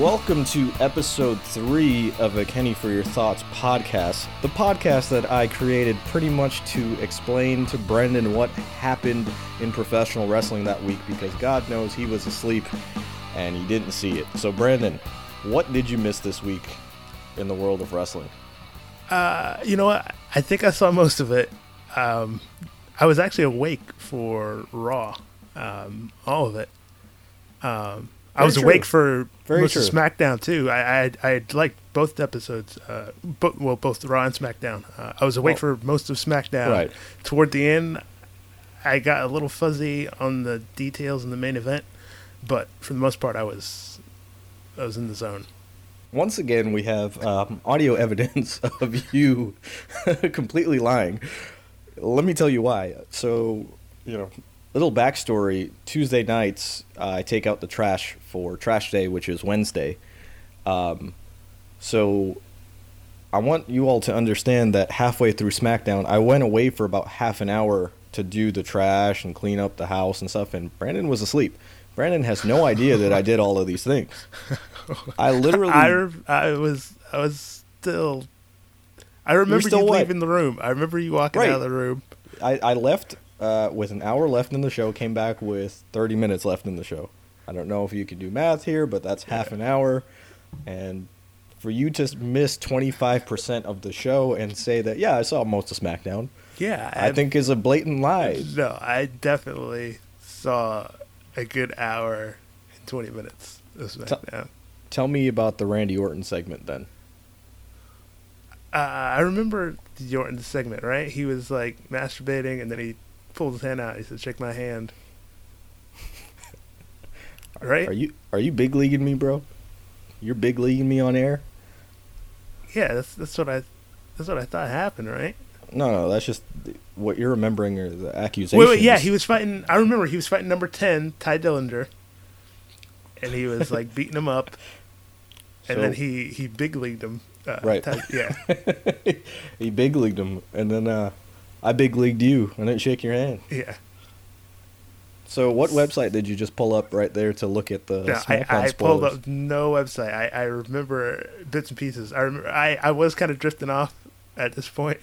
welcome to episode three of a Kenny for Your Thoughts podcast. The podcast that I created pretty much to explain to Brandon what happened in professional wrestling that week because God knows he was asleep and he didn't see it. So, Brandon, what did you miss this week in the world of wrestling? Uh, you know what? I think I saw most of it. Um, I was actually awake for Raw, um, all of it. Um, I was true. awake for Very most of true. SmackDown too. I I, I liked both episodes, uh, bo- well, both Raw and SmackDown. Uh, I was awake for most of SmackDown. right. Toward the end, I got a little fuzzy on the details in the main event, but for the most part, I was I was in the zone. Once again, we have um, audio evidence of you completely lying. Let me tell you why. So, you know, little backstory Tuesday nights, uh, I take out the trash for trash day, which is Wednesday. Um, so, I want you all to understand that halfway through SmackDown, I went away for about half an hour to do the trash and clean up the house and stuff, and Brandon was asleep. Brandon has no idea that I did all of these things. I literally. I, I was I was still. I remember still you what? leaving the room. I remember you walking Right. out of the room. I, I left uh, with an hour left in the show, came back with 30 minutes left in the show. I don't know if you can do math here, but that's half an hour. And for you to miss 25% of the show and say that, yeah, I saw most of SmackDown, Yeah, I think is a blatant lie. no. I definitely saw a good hour and twenty minutes of SmackDown. Tell me about the Randy Orton segment then. Uh, I remember the Orton segment. Right, he was like masturbating, and then he pulled his hand out. He said, "Shake my hand." Right? Are you are you big leaguing me, bro? You're big leaguing me on air? yeah, that's that's what I that's what I thought happened. Right? No, no, that's just what you're remembering are the accusations. Wait, wait, yeah, he was fighting. I remember he was fighting number ten, Tye Dillinger, and he was like beating him up, and So- then he he big leagued him. Uh, Right. Ty- yeah, he big leagued him, and then uh, I big leagued you. I didn't shake your hand. yeah. So, what website did you just pull up right there to look at the No, I, SmackDown I pulled spoilers? up no website. I, I remember bits and pieces. I remember I, I was kind of drifting off at this point,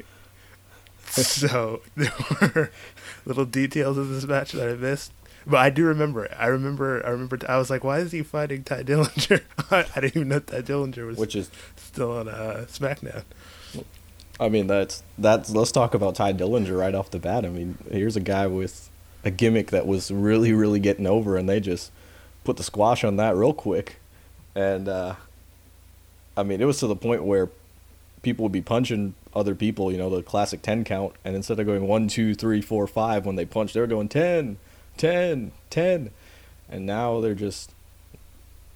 so there were little details of this match that I missed. But I do remember it. I remember. I remember. I was like, "Why is he fighting Tye Dillinger?" I didn't even know Tye Dillinger was Which is, still on uh, SmackDown. I mean, that's that's. Let's talk about Tye Dillinger right off the bat. I mean, here's a guy with a gimmick that was really, really getting over, and they just put the squash on that real quick. And uh, I mean, it was to the point where people would be punching other people, you know, the classic ten count, and instead of going one, two, three, four, five when they punch, they were going 10, 10, 10. and now they're just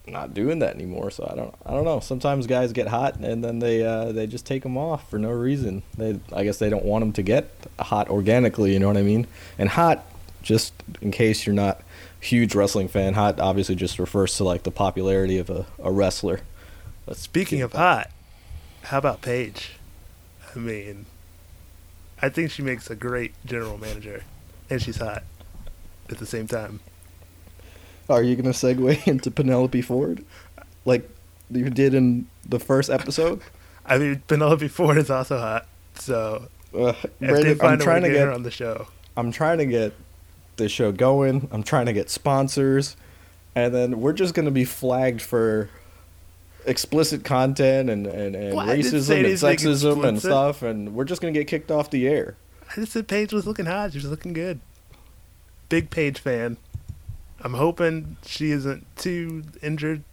not doing that anymore. So I don't, I don't know. Sometimes guys get hot and then they, uh, they just take them off for no reason. They, I guess they don't want them to get hot organically. You know what I mean? And hot, just in case you're not a huge wrestling fan, hot obviously just refers to like the popularity of a, a wrestler. Let's Speaking of hot, how about Paige? I mean, I think she makes a great general manager, and she's hot at the same time. Are you gonna segue into Penelope Ford, like you did in the first episode? I mean, Penelope Ford is also hot, so Uh, if they Brandon, find I'm trying to to get get her on the show, I'm trying to get the show going. I'm trying to get sponsors, and then we're just gonna be flagged for explicit content and and, and Well, I didn't say racism and sexism and stuff, and we're just gonna get kicked off the air. I just said Paige was looking hot. She was looking good. Big Paige fan. I'm hoping she isn't too injured,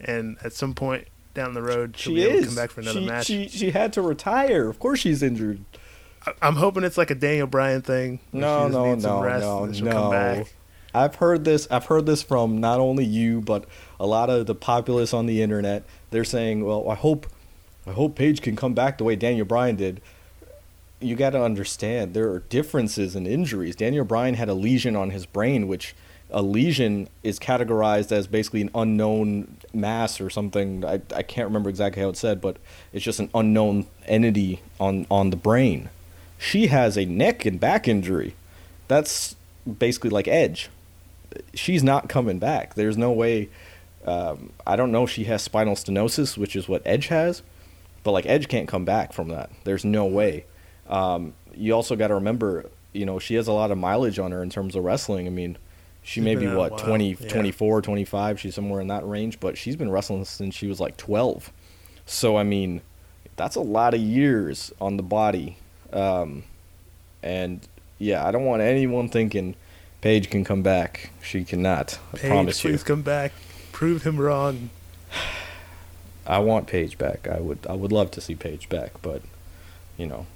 and at some point down the road she'll She be able is. to come back for another she, match. She she had to retire. Of course, she's injured. I- I'm hoping it's like a Daniel Bryan thing. No, no, some no, rest no, and she'll no. come back. I've heard this. I've heard this from not only you, but a lot of the populace on the internet. They're saying, "Well, I hope, I hope Paige can come back the way Daniel Bryan did." You got to understand there are differences in injuries. Daniel Bryan had a lesion on his brain, which a lesion is categorized as basically an unknown mass or something. I, I can't remember exactly how it said, but it's just an unknown entity on on the brain. She has a neck and back injury. That's basically like Edge. She's not coming back. There's no way. Um, I don't know if she has spinal stenosis, which is what Edge has, but like Edge can't come back from that. There's no way. Um, you also got to remember, you know, she has a lot of mileage on her in terms of wrestling. I mean, she She's may be what while, 20, yeah. 24, 25. She's somewhere in that range, but she's been wrestling since she was like 12. So I mean, that's a lot of years on the body. Um, and yeah, I don't want anyone thinking Paige can come back. She cannot. I Paige, promise you. please come back. Prove him wrong. I want Paige back. I would I would love to see Paige back, but you know,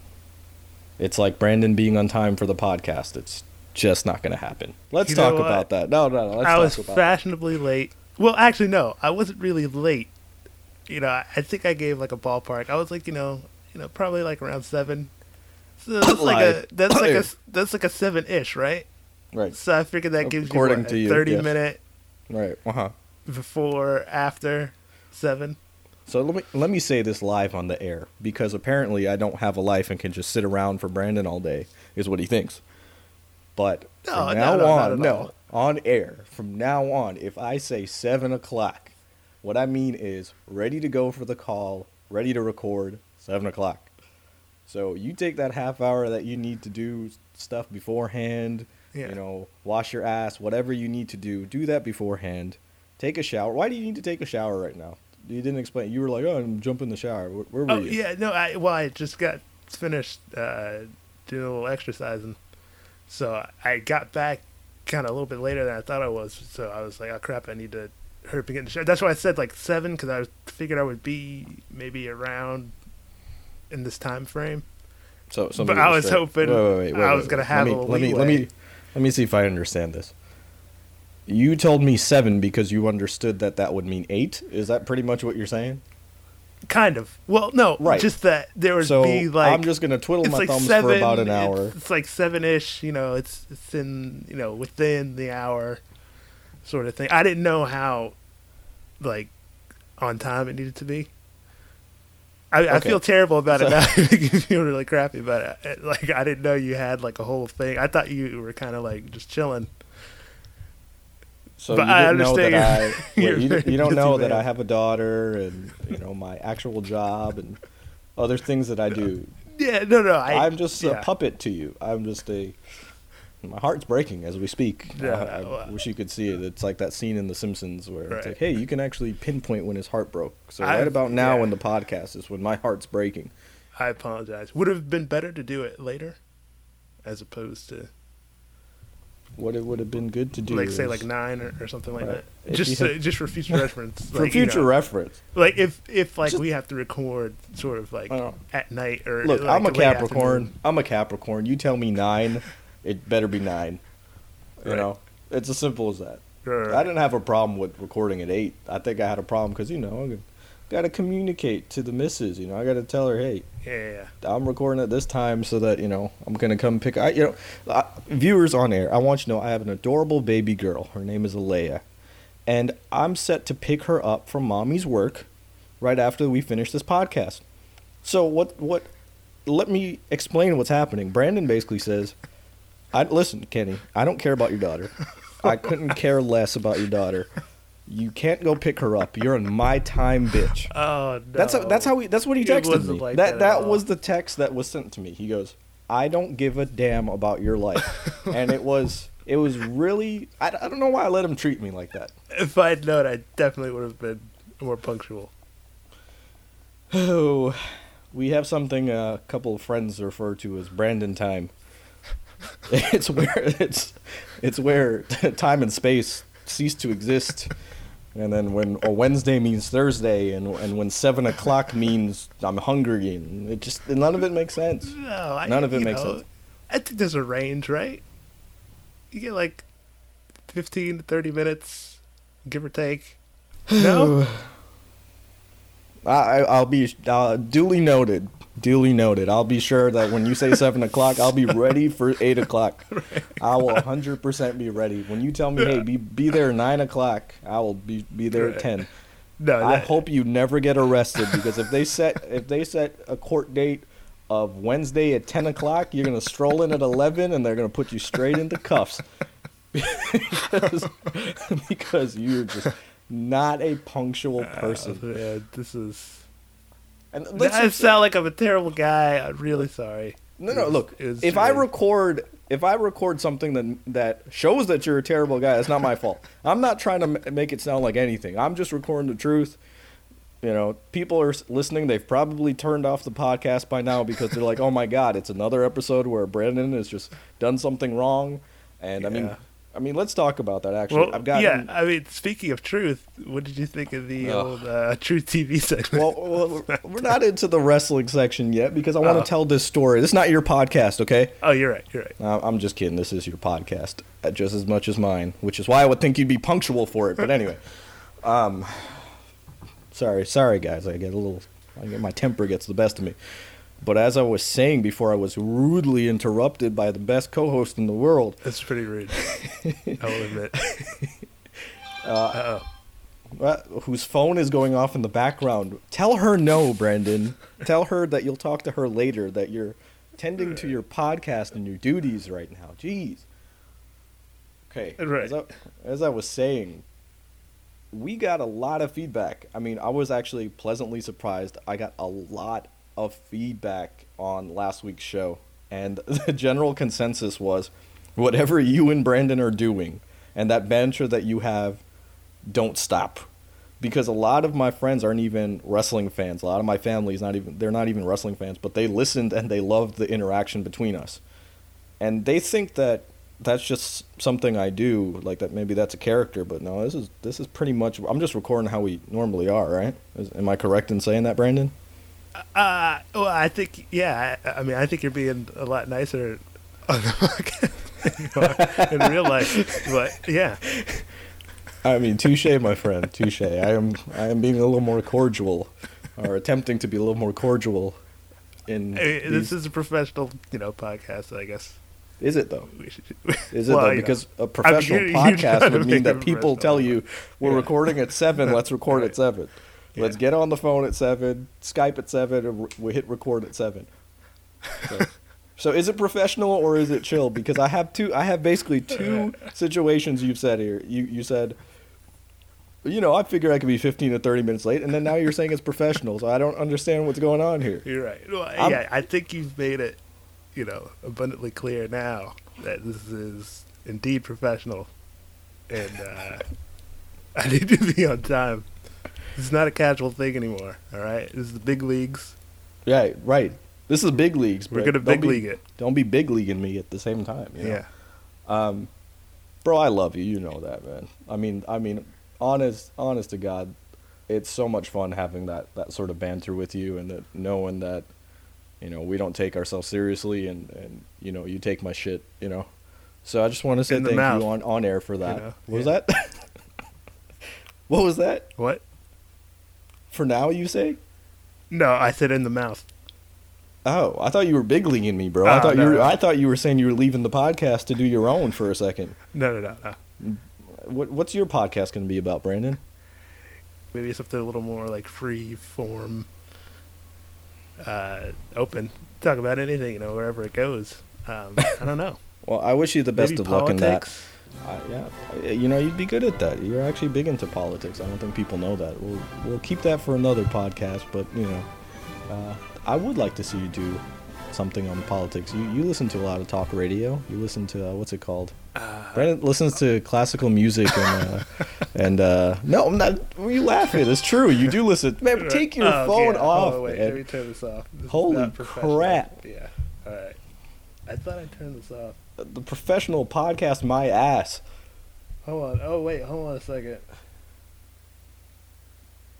it's like Brandon being on time for the podcast. It's just not going to happen. Let's You know talk what? about that. No, no, no. Let's I talk was about fashionably late. Well, actually, no, I wasn't really late. You know, I I think I gave like a ballpark. I was like, you know, you know, probably like around seven. So that's like a that's like a that's like a seven ish, right? right, So I figured that gives According you, what, a you, thirty yes. minute right. Uh huh. before after seven. So let me let me say this live on the air because apparently I don't have a life and can just sit around for Brandon all day is what he thinks. But No, from now no, on, no, on air from now on, if I say seven o'clock, what I mean is ready to go for the call, ready to record, seven o'clock. So you take that half hour that you need to do stuff beforehand, Yeah. you know, wash your ass, whatever you need to do, do that beforehand. Take a shower. Why do you need to take a shower right now? You didn't explain. You were like, "Oh, I'm jumping the shower." Where, where were Oh you? yeah, no, I well, I just got finished uh, doing a little exercising, so I got back kind of a little bit later than I thought I was. So I was like, "Oh crap, I need to hurry up and get in the shower." That's why I said like seven because I figured I would be maybe around in this time frame. So, But I was straight. hoping Wait, wait, wait, I was gonna have let a me, little let me let me let me see if I understand this. You told me seven because you understood that that would mean eight. Is that pretty much what you're saying? Kind of. Well, no, Right. just that there would So be like I'm just gonna twiddle my like thumbs seven, for about an hour. It's, like seven ish, you know, it's it's in you know, within the hour sort of thing. I didn't know how like on time it needed to be. I, I feel terrible about So- it now. I feel really crappy about it. Like I didn't know you had like a whole thing. I thought you were kind of like just chilling. So But you I didn't know that I. understand you're you, don't know that. I have a daughter and you know my actual job and other things that I do. Yeah, no, no. I, am just a puppet to you. I'm just a. My heart's breaking as we speak. Yeah, I, I well- wish you could see it. It's like that scene in The Simpsons where Right. it's like, hey, you can actually pinpoint when his heart broke. So I- right about now yeah. in the podcast is when my heart's breaking. I apologize. Would have been better to do it later, as opposed to What it would have been good to do, like say is- like nine or, or something like Right. that. If Just you uh, just for future reference. for like, you future know. reference. like if if like Just- we have to record sort of like at night or Look, like, I'm a Capricorn. afternoon. I'm a Capricorn. You tell me nine, it better be nine. You Right. know, it's as simple as that. Right, I didn't have a problem with recording at eight. I think I had a problem because you know I got to communicate to the missus. You know, I got to tell her, hey, yeah. I'm recording at this time so that you know I'm gonna come pick. I, you know, uh, viewers on air, I want you to know I have an adorable baby girl. Her name is Alea, and I'm set to pick her up from mommy's work right after we finish this podcast. So what? What? Let me explain what's happening. Brandon basically says, "I listen, Kenny. I don't care about your daughter. I couldn't care less about your daughter." You can't go pick her up. You're in my time, bitch. Oh no. That's how, that's how he that's what he texted me. like that that that, was the text that was sent to me. He goes, "I don't give a damn about your life," and it was it was really I, I don't know why I let him treat me like that. If I'd known, I definitely would have been more punctual. Oh, we have something a couple of friends refer to as Brandon time. it's where it's it's where time and space cease to exist. And then when a Wednesday means Thursday, and and when seven o'clock means I'm hungry, and it just none of it makes sense. No, I, None of it makes know, sense. I think there's a range, right? You get like fifteen to thirty minutes, give or take. No, I, I'll be uh, duly noted. Duly noted. I'll be sure that when you say seven o'clock, I'll be ready for eight o'clock. I will hundred percent be ready. When you tell me, hey, be be there nine o'clock, I will be be there at ten. No, I that- hope you never get arrested because if they set if they set a court date of Wednesday at ten o'clock, you're gonna stroll in at eleven and they're gonna put you straight into cuffs because, because you're just not a punctual oh, person. Oh, man, this is. And let's I sound like I'm a terrible guy. I'm really sorry. No, no. was- Look, if I record, if I record something that that shows that you're a terrible guy, it's not my fault. I'm not trying to m- make it sound like anything. I'm just recording the truth. You know, people are listening. They've probably turned off the podcast by now because they're like, "Oh my god, it's another episode where Brandon has just done something wrong." And I mean, Yeah. I mean, let's talk about that. Actually, Well, I've got. yeah. I mean, speaking of truth, what did you think of the Ugh. old uh, Truth TV segment? Well, well, we're- not into the wrestling section yet because I want Oh. to tell this story. This is not your podcast, okay? oh, you're right. You're right. Uh, I'm just kidding. This is your podcast, uh, just as much as mine, which is why I would think you'd be punctual for it. But anyway, um, sorry, sorry guys. I get a little, I get my temper gets the best of me. But as I was saying before, I was rudely interrupted by the best co-host in the world. That's pretty rude. I will admit. Uh, oh. whose phone is going off in the background. Tell her no, Brandon. Tell her that you'll talk to her later. That you're tending to your podcast and your duties right now. Jeez. Okay. Right. As I, as I was saying, we got a lot of feedback. I mean, I was actually pleasantly surprised. I got a lot of feedback on last week's show, and the general consensus was, whatever you and Brandon are doing, and that banter that you have don't stop. Because a lot of my friends aren't even wrestling fans. A lot of my family is not even they're not even wrestling fans but they listened and they loved the interaction between us. And they think that that's just something i do like that maybe that's a character but no this is this is pretty much i'm just recording how we normally are right? Is, am i correct in saying that brandon Uh, well, I think, yeah. I, I mean, I think you're being a lot nicer on the podcast than you are in real life. But yeah, i mean touche my friend touche i am i am being a little more cordial or attempting to be a little more cordial in I mean, this these- is a professional, you know, podcast. I guess. is it though Is it Well, though? you know, Because a professional you- you podcast would mean that people tell you we're Yeah. recording at seven. Let's record at Right. Seven. Let's get on the phone at seven. Skype at seven. Re- we hit record at seven. So, so is it professional or is it chill? Because I have two. I have basically two situations you've said here. You you said. You know, I figure I could be 15 to 30 minutes late, and then now you're saying it's professional, so I don't understand what's going on here. You're right. Well, I'm- yeah, I think you've made it, you know, abundantly clear now that this is indeed professional, and uh, I need to be on time. Is not a casual thing anymore. All right, this is the big leagues. Yeah, right. This is big leagues. We're gonna big be- league it. Don't be big leaguing me at the same time. you know? Yeah. Um, bro, I love you. You know that, man. I mean, I mean, honest, honest to God, it's so much fun having that that sort of banter with you, and that knowing that, you know, we don't take ourselves seriously, and and you know, you take my shit, you know. So I just want to say thank mouth. you on on air for that. know, What was that? what was that? What? For now, you say? No, I said in the mouth. Oh, I thought you were big leaguing me, bro. I Oh, thought no, you were. no. I thought you were saying you were leaving the podcast to do your own for a second. No, no, no, no. What, what's your podcast going to be about, Brandon? Maybe something a little more like free form, uh, open. Talk about anything, you know, wherever it goes. Um, I don't know. Well, I wish you the best Maybe of luck in that. Yeah, you know, you'd be good at that. You're actually big into politics. I don't think people know that. We'll we'll keep that for another podcast. But you know, uh, I would like to see you do something on politics. You you listen to a lot of talk radio. You listen to uh, what's it called? Uh, Brandon listens to classical music and uh, and uh, no, I'm not. You laughing? It's true. You do listen. Man, take your Oh, phone yeah. off. Oh, wait, man. let me turn this off. This Holy crap. Yeah. All right. I thought I turned this off. The professional podcast, my ass. Hold on. Oh wait, hold on a second.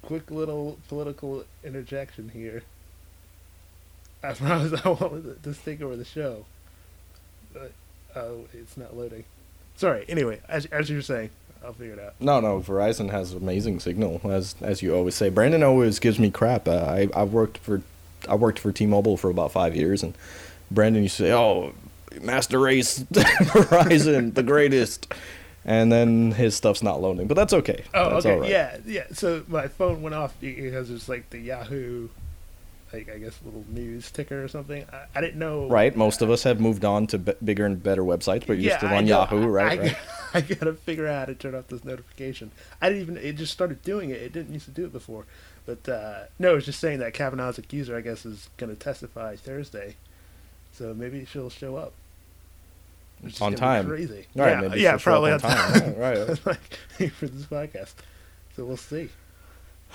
Quick little political interjection here. As I promise I won't just take over the show. But, oh, it's not loading. Sorry. Anyway, as as you were saying, I'll figure it out. No, no. Verizon has amazing signal, as as you always say. Brandon always gives me crap. Uh, I I worked for I worked for T-Mobile for about five years, and Brandon used to say, "Oh, Master Race, Verizon, the greatest." and then his stuff's not loading. But that's okay. Oh, that's okay. right. Yeah, yeah. So my phone went off because there's like the Yahoo, like I guess little news ticker or something. I, I didn't know. Right. Most of us have moved on to b- bigger and better websites, but you're Yeah, still on. Yahoo, right? I, right. I gotta figure out how to turn off this notification. I didn't even. It just started doing it. It didn't used to do it before. But uh, no, it was just saying that Kavanaugh's accuser, I guess, is gonna testify Thursday. So maybe she'll show up. Which On gonna be time. Crazy. All right, yeah, maybe yeah, probably on on time. time. Right, right. like, for this podcast. So we'll see.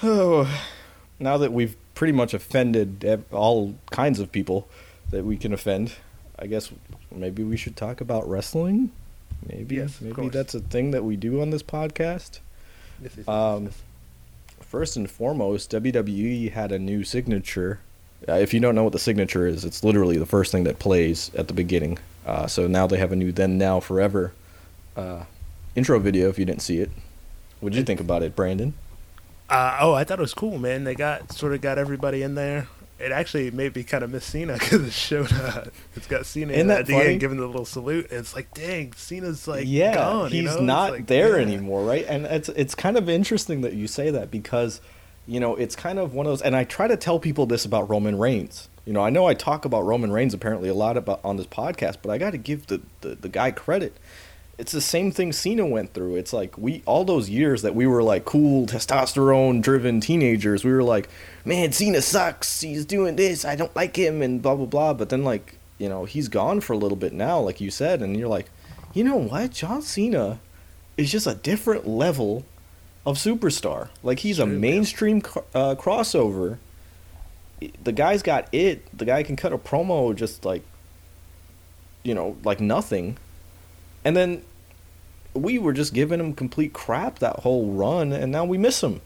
Oh, now that we've pretty much offended all kinds of people that we can offend, I guess maybe we should talk about wrestling. Maybe, Yes, of maybe course. that's a thing that we do on this podcast. Yes, yes, yes, Um. First and foremost, WWE had a new signature. Uh, if you don't know what the signature is, it's literally the first thing that plays at the beginning. Uh, so now they have a new "Then Now Forever" uh, intro video. If you didn't see it, what did you think about it, Brandon? Uh, oh, I thought it was cool, man. They got sort of got everybody in there. It actually made me kind of miss Cena because it showed uh, it's got Cena Isn't that at the funny? end giving the little salute, and it's like, dang, Cena's like yeah, gone. he's you know? Not like, there yeah. anymore, right? And it's it's kind of interesting that you say that because you know it's kind of one of those. And I try to tell people this about Roman Reigns. You know, I know I talk about Roman Reigns apparently a lot about on this podcast, but I got to give the, the the guy credit. It's the same thing Cena went through. It's like we all those years that we were like cool testosterone driven teenagers. We were like, man, Cena sucks. He's doing this. I don't like him, and blah blah blah. But then like you know he's gone for a little bit now, like you said, and you're like, you know what, John Cena is just a different level of superstar. Like he's a mainstream uh, crossover. The guy's got it. The guy can cut a promo just like, you know, like nothing. And then we were just giving him complete crap that whole run, and now we miss him.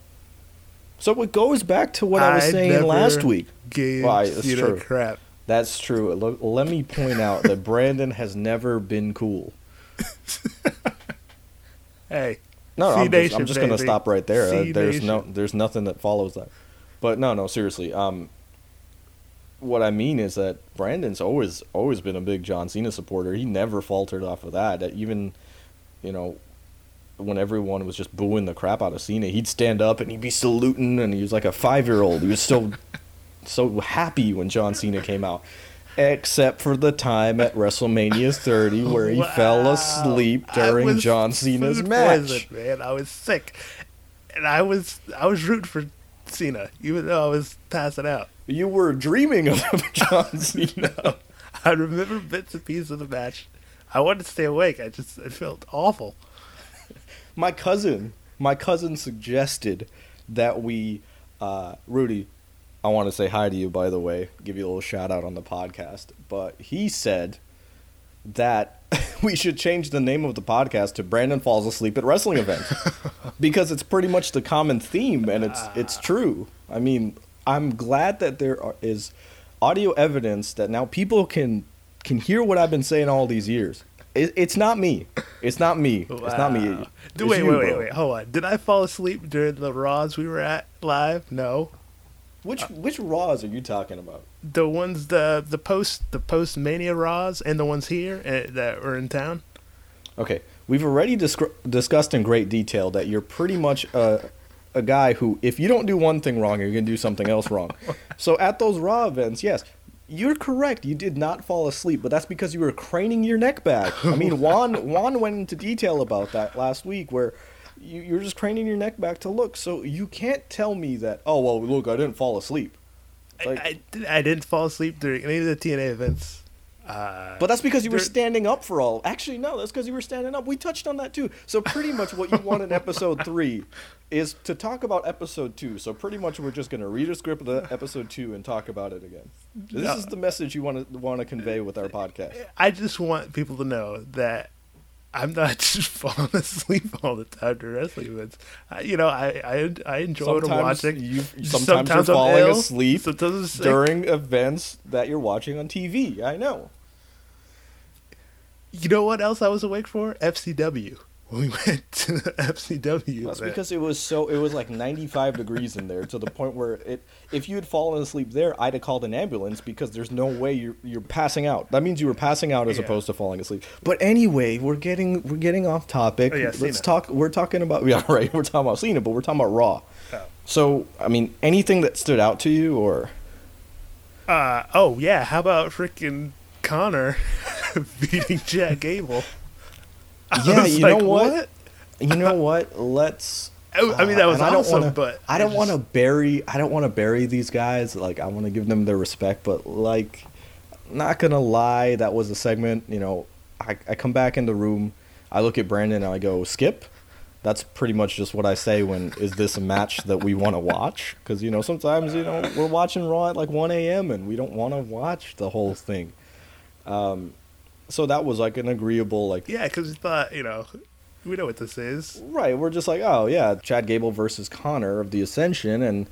So it goes back to what I was saying last week. Gave Why, that's Cena true. crap. That's true. Let me point out that Brandon has never been cool. Hey, No, no I'm, just, I'm just gonna baby. stop right there. Uh, there's no, there's nothing that follows that. But no, no, seriously. Um, what I mean is that Brandon's always, always been a big John Cena supporter. He never faltered off of that. Even, you know, when everyone was just booing the crap out of Cena, he'd stand up and he'd be saluting, and he was like a five year old. He was so, so happy when John Cena came out. Except for the time at WrestleMania 30 where he fell asleep during John Cena's match. man, I was sick, and I was I was rooting for Cena, even though I was passing out. You were dreaming of John Cena. I remember bits and pieces of the match. I wanted to stay awake. I just it felt awful. my cousin, my cousin suggested that we, uh, Rudy, I want to say hi to you, by the way, give you a little shout out on the podcast. But he said that we should change the name of the podcast to Brandon Falls Asleep at Wrestling Events because it's pretty much the common theme and it's it's true. I mean, I'm glad that there are, is audio evidence that now people can can hear what I've been saying all these years. It, it's not me. It's not me. It's not me. Wow. It's wait, you, wait, wait, wait. Hold on. Did I fall asleep during the Raws we were at live? No. Which which Raws are you talking about? The ones the the post the post Mania Raws and the ones here uh, that were in town. Okay, we've already discussed in great detail that you're pretty much a, a guy who, if you don't do one thing wrong, you're gonna do something else wrong. so at those Raw events, yes, you're correct. You did not fall asleep, but that's because you were craning your neck back. I mean, Juan Juan went into detail about that last week, where you, you're just craning your neck back to look. So you can't tell me that. Oh well, look, I didn't fall asleep. Like- I, I, I didn't fall asleep during any of the TNA events. Uh, But that's because you were standing up for all. Actually, no, that's because you were standing up. We touched on that too. So pretty much what you want in episode three is to talk about episode two. So pretty much we're just going to read a script of the episode two and talk about it again. This No. is the message you want to want to convey with our podcast. I just want people to know that I'm not just falling asleep all the time to wrestling events. I, you know, I I, I enjoy what I'm watching. you sometimes, you're I'm falling ill, asleep sometimes during events that you're watching on TV. I know. You know what else I was awake for? FCW. we went to the FCW. That's event. because it was so it was like 95 degrees in there to the point where it if you had fallen asleep there, I'd have called an ambulance because there's no way you're you're passing out. That means you were passing out as Yeah. opposed to falling asleep. But anyway, we're getting we're getting off topic. Oh, yeah, Let's Cena. talk. We're talking about yeah right. We're talking about Cena, but we're talking about Raw. Oh. So I mean, anything that stood out to you or Uh, oh yeah, how about freaking Konnor beating Chad Gable? I Yeah, you like, know what? you know what? Let's. I, I mean, that Uh, was and I don't awesome, wanna- but I don't want to bury. I don't want to bury these guys. Like I want to give them their respect, but like, not gonna lie, that was a segment. You know, I I come back in the room, I look at Brandon and I go, Skip. That's pretty much just what I say when is this a match that we want to watch? Because you know sometimes you know we're watching Raw at like 1 a.m. and we don't want to watch the whole thing. Um, so that was like an agreeable like Yeah, because we thought, you know, we know what this is. Right, we're just like, oh yeah, Chad Gable versus Konnor of the Ascension, and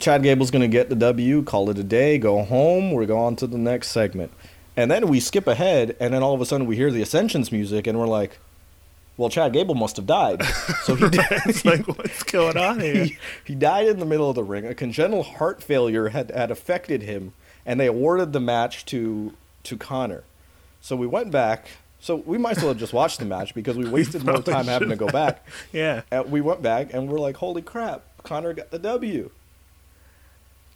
Chad Gable's gonna get the W, call it a day, go home. We're going to the next segment, and then we skip ahead, and then all of a sudden we hear the Ascension's music, and we're like, well, Chad Gable must have died. So he it's like, what's going on here? he, he died in the middle of the ring. A congenital heart failure had, had affected him, and they awarded the match to to Konnor. So we went back. So we might as well have just watched the match because we wasted more time having to go back. Yeah. And we went back and we're like, holy crap, Konnor got the W.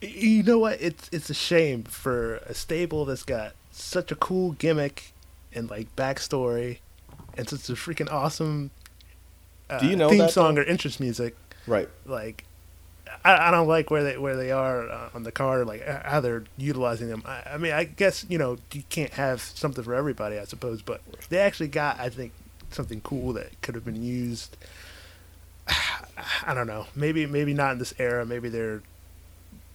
You know what? It's it's a shame for a stable that's got such a cool gimmick and like backstory and such a freaking awesome uh, Do you know theme song or interest music. Right. Like, I, I don't like where they where they are uh, on the card, like how they're utilizing them. I, I mean, I guess you know you can't have something for everybody, I suppose, but they actually got, I think, something cool that could have been used. I don't know. Maybe maybe not in this era. Maybe they're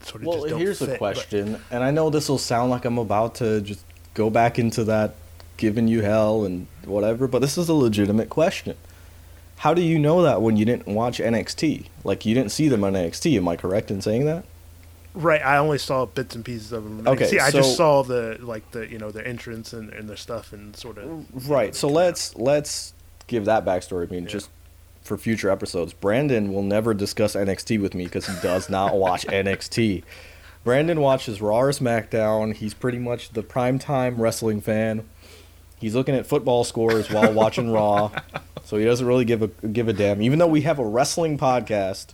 sort of Well, just don't here's fit, a but- question, and I know this will sound like I'm about to just go back into that giving you hell and whatever, but this is a legitimate question. How do you know that when you didn't watch NXT? Like you didn't see them on NXT, am I correct in saying that? Right, I only saw bits and pieces of them. Okay, see, I so- just saw the like the you know the entrance and, and their stuff and sort of Right. So let's let's give that backstory. I mean, Yeah. just for future episodes, Brandon will never discuss NXT with me because he does not watch NXT. Brandon watches Raw or SmackDown. He's pretty much the primetime wrestling fan. He's looking at football scores while watching Raw, so he doesn't really give a give a damn. Even though we have a wrestling podcast,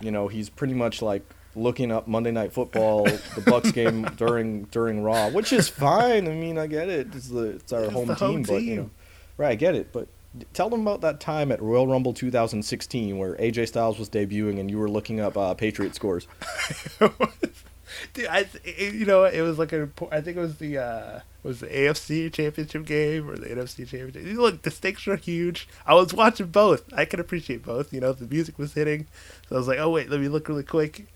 you know, he's pretty much like looking up Monday Night Football, the Bucs game during during Raw, which is fine. I mean, I get it. It's the it's our It's home team, home but you know, right? I get it. But tell them about that time at Royal Rumble 2016 where AJ Styles was debuting and you were looking up uh, Patriot scores. Dude, I it, you know it was like a I think it was the uh was the AFC championship game or the NFC championship. Look, the stakes are huge. I was watching both. I can appreciate both. You know, the music was hitting, so I was like, oh wait, let me look really quick.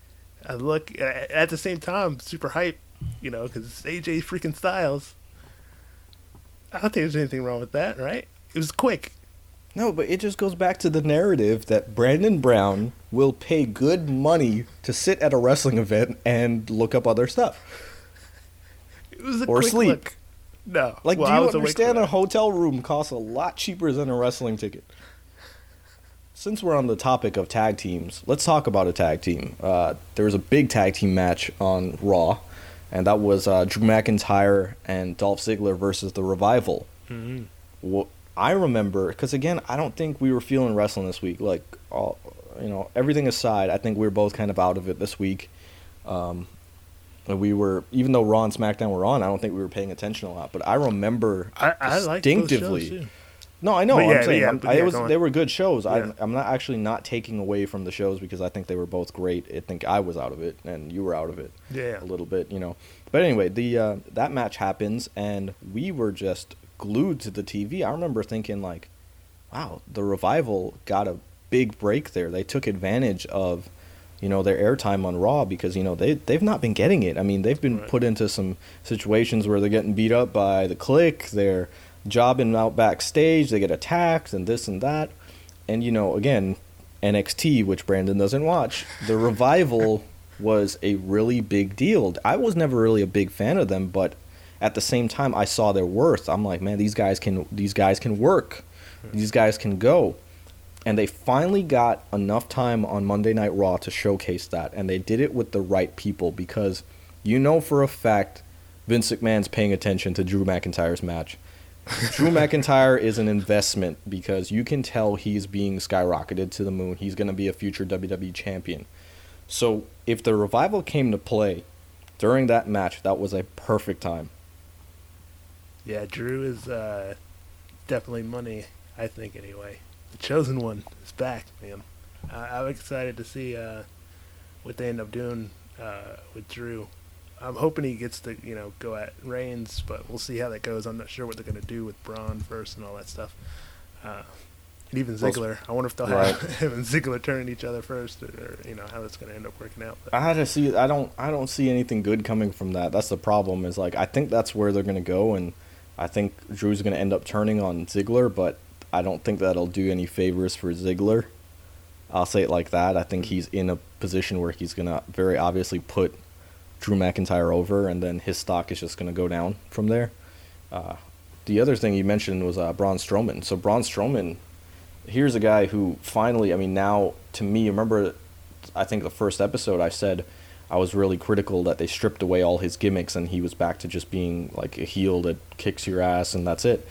I look at the same time, super hype. You know, because it's AJ freaking Styles. I don't think there's anything wrong with that, right? It was quick. No, but it just goes back to the narrative that Brandon Brown will pay good money to sit at a wrestling event and look up other stuff. It was a Or quick sleep. look. No, Like, well, do you understand a hotel room costs a lot cheaper than a wrestling ticket? Since we're on the topic of tag teams, let's talk about a tag team. Uh, there was a big tag team match on Raw, and that was uh, Drew McIntyre and Dolph Ziggler versus the Revival. Mhm. What I remember, because again, I don't think we were feeling wrestling this week. Like, all, you know, everything aside, I think we were both kind of out of it this week. Um, we were, even though Raw and SmackDown were on, I don't think we were paying attention a lot. But I remember I, I like distinctively. No, I know. But I'm yeah, saying yeah, I'm- yeah, was they were good shows. Yeah. I'm I'm not actually not taking away from the shows because I think they were both great. I think I was out of it and you were out of it Yeah. a little bit, you know. But anyway, the uh, that match happens and we were just glued to the TV. I remember thinking like, wow, the revival got a big break there. They took advantage of you know their airtime on Raw because you know they they've not been getting it. I mean, they've been Right. put into some situations where they're getting beat up by the click. They're jobbing out backstage. They get attacked and this and that. And you know, again, NXT, which Brandon doesn't watch, the revival was a really big deal. I was never really a big fan of them, but at the same time, I saw their worth. I'm like, man, these guys can these guys can work. these guys can go. And they finally got enough time on Monday Night Raw to showcase that. And they did it with the right people because you know for a fact Vince McMahon's paying attention to Drew McIntyre's match. Drew McIntyre is an investment because you can tell he's being skyrocketed to the moon. He's going to be a future WWE champion. So if the revival came to play during that match, that was a perfect time. Yeah, Drew is uh, definitely money. I think anyway. The chosen one is back, man. I I'm excited to see uh, what they end up doing uh, with Drew. I'm hoping he gets to you know go at Reigns, but we'll see how that goes. I'm not sure what they're gonna do with Braun first and all that stuff. Uh, and even Ziggler, I wonder if they'll right. have him and Ziggler turning each other first, or, or you know how that's gonna end up working out. But I had to see. I don't. I don't see anything good coming from that. That's the problem. Is like I think that's where they're gonna go, and I think Drew's gonna end up turning on Ziggler, but I don't think that'll do any favors for Ziggler. I'll say it like that. I think he's in a position where he's gonna very obviously put Drew McIntyre over, and then his stock is just gonna go down from there. Uh, the other thing you mentioned was uh, Braun Strowman. So Braun Strowman, here's a guy who finally, I mean, now to me, remember, I think the first episode I said I was really critical that they stripped away all his gimmicks and he was back to just being like a heel that kicks your ass and that's it.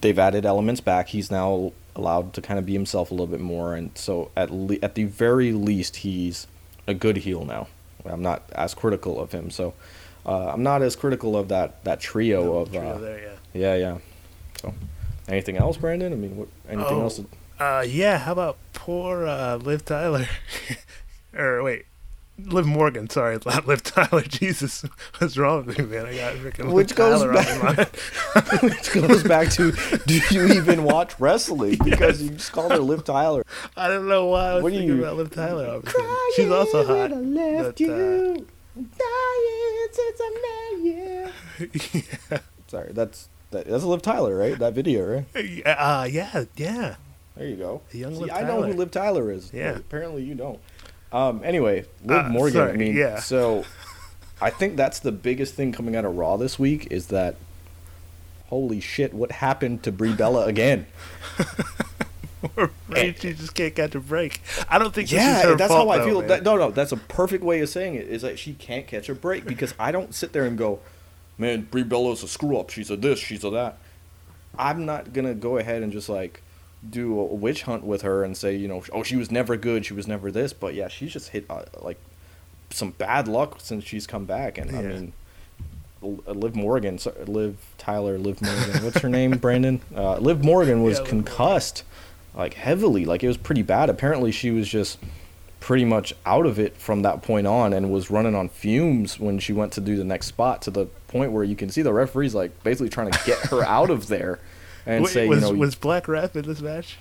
They've added elements back. He's now allowed to kind of be himself a little bit more, and so at le- at the very least, he's a good heel now. I'm not as critical of him, so uh, I'm not as critical of that that trio of trio uh, there, yeah. yeah, yeah. So, anything else, Brandon? I mean, what, anything Oh. else? that- Uh, yeah. How about poor uh, Liv Tyler? or wait, Liv Morgan. Sorry, not Liv Tyler. Jesus, what's wrong with me, man? I got freaking Liv Which goes Tyler on my mind. Which goes back to, do you even watch wrestling? Because you just called her Liv Tyler. I don't know why I was What do thinking you- about Liv Tyler. all of a sudden. She's also hot. but, uh, yeah. Sorry, that's that, that's Liv Tyler, right? That video, right? uh, yeah, yeah. There you go. The young See, Liv I know who Liv Tyler is. Yeah. apparently you don't. Um. Anyway, Liv Uh, Morgan. I mean, yeah. so I think that's the biggest thing coming out of Raw this week is that. Holy shit! What happened to Brie Bella again? She just can't catch a break. I don't think this is Yeah, that's fault, how I though, feel. That, no, no, that's a perfect way of saying it. Is that she can't catch a break because I don't sit there and go, "Man, Brie Bella's a screw up. She's a this, she's a that." I'm not gonna go ahead and just like do a witch hunt with her and say, you know, oh, she was never good, she was never this. But yeah, she's just hit uh, like some bad luck since she's come back. And I mean, uh, Liv Morgan, so, Liv Tyler, Liv Morgan. What's her name, Brandon? Uh, Liv Morgan was Yeah, Liv Morgan. concussed like heavily. Like it was pretty bad. Apparently, she was just pretty much out of it from that point on and was running on fumes when she went to do the next spot to the point where you can see the referees like basically trying to get her out of there and Wait, say, was, you know, was Black Ref in this match?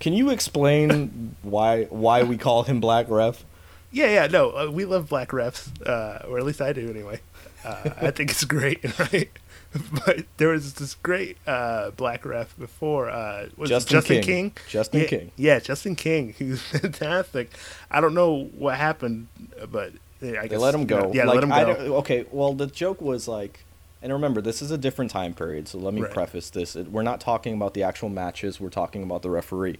can you explain why why we call him Black Ref? Yeah, yeah, no, uh, we love black refs, uh, or at least I do anyway. Uh, I think it's great, right? But there was this great uh, black ref before. Uh, was Justin Justin King. King? Justin yeah, King. Yeah, Justin King. He was fantastic. I don't know what happened, but I They guess let him go. yeah, like, let him go. okay, well, the joke was like, and remember, this is a different time period, so let me Right. preface this. We're not talking about the actual matches, we're talking about the referee.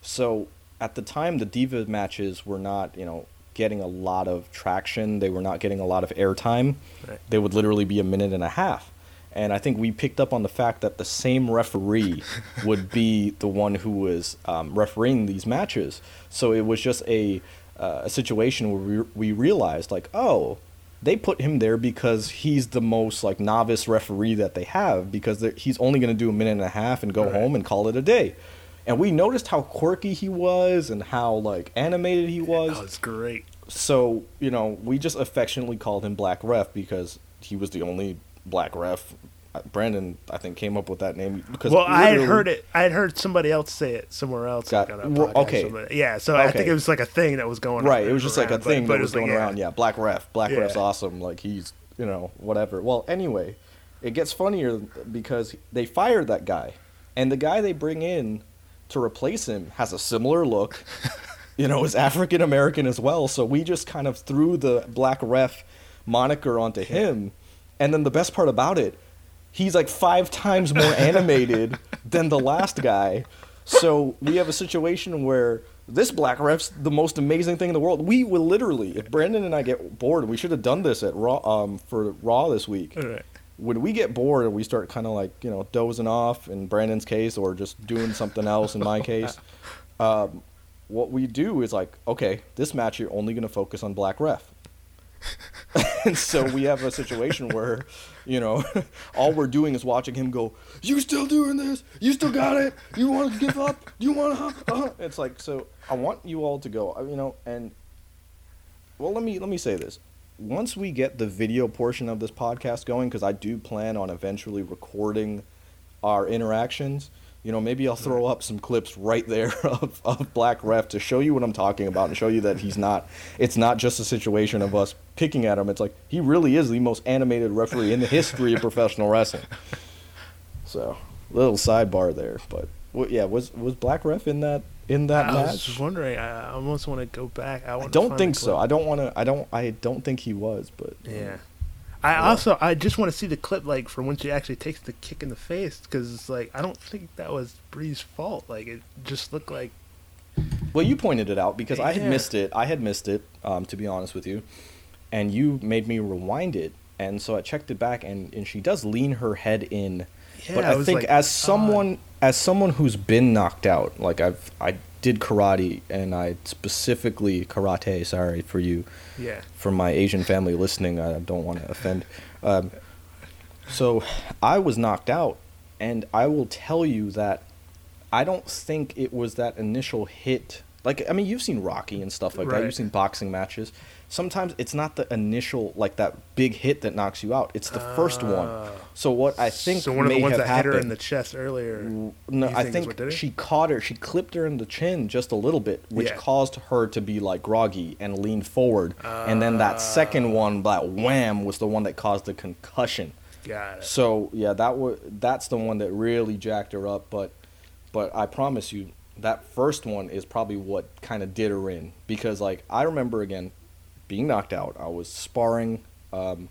So, at the time, the Diva matches were not, you know, getting a lot of traction, they were not getting a lot of airtime. Right. They would literally be a minute and a half. And I think we picked up on the fact that the same referee would be the one who was um, refereeing these matches. So it was just a, uh, a situation where we, we realized, like, oh, they put him there because he's the most like novice referee that they have because he's only going to do a minute and a half and go Right. home and call it a day. And we noticed how quirky he was and how like animated he was Oh, it's great. so you know we just affectionately called him black ref because he was the only black ref brandon i think came up with that name because Well, I had heard it. I had heard somebody else say it somewhere else. Got- like on a well, okay. Yeah, so I think it was like a thing that was going on. right it was just like a thing but that it was like, going around yeah black ref black Yeah. ref's awesome like he's you know whatever well anyway it gets funnier because they fired that guy and the guy they bring in to replace him has a similar look you know is african american as well so we just kind of threw the black ref moniker onto him and then the best part about it he's like five times more animated than the last guy. So we have a situation where this black ref's the most amazing thing in the world. We will literally, if Brandon and I get bored, we should have done this at Raw um, for Raw this week. All right. When we get bored and we start kind of like you know dozing off in Brandon's case or just doing something else in my case, um, what we do is like, okay, this match you're only going to focus on black ref. and so we have a situation where, you know, all we're doing is watching him go, "You still doing this? You still got it? You want to give up? You want to?" Uh-huh. It's like so. I want you all to go. uh, You know, and well, let me let me say this. Once we get the video portion of this podcast going, because I do plan on eventually recording our interactions. You know, maybe I'll throw up some clips right there of, of Black Ref to show you what I'm talking about and show you that he's not. It's not just a situation of us picking at him. It's like he really is the most animated referee in the history of professional wrestling. So, little sidebar there, but well, yeah, was was Black Ref in that in that I match? I was wondering. I almost want to go back. I, I don't think so. I don't want to. I don't. I don't think he was. But Yeah. I Yeah. also I just want to see the clip like from when she actually takes the kick in the face because it's like I don't think that was Brie's fault. Like it just looked like Well, you pointed it out because I had missed it. I had missed it, um, to be honest with you, and you made me rewind it, and so I checked it back, and, and she does lean her head in. but Yeah, I think like, as someone as someone who's been knocked out, like I've I did karate, and I specifically karate. Sorry for you, yeah for my Asian family listening. I don't want to offend. Um, so I was knocked out, and I will tell you that I don't think it was that initial hit. Like I mean, you've seen Rocky and stuff like that. You've seen boxing matches. Sometimes it's not the initial like that big hit that knocks you out. It's the first one. Oh. So what I think so one of the ones that hit her in the chest earlier. no, I think think what did it? she caught her. She clipped her in the chin just a little bit, which Yeah. caused her to be like groggy and lean forward. and then that second ah. one, that wham, was the one that caused the concussion. Got it. So yeah, that was that's the one that really jacked her up. But but I promise you, that first one is probably what kind of did her in because like I remember again being knocked out. I was sparring, um,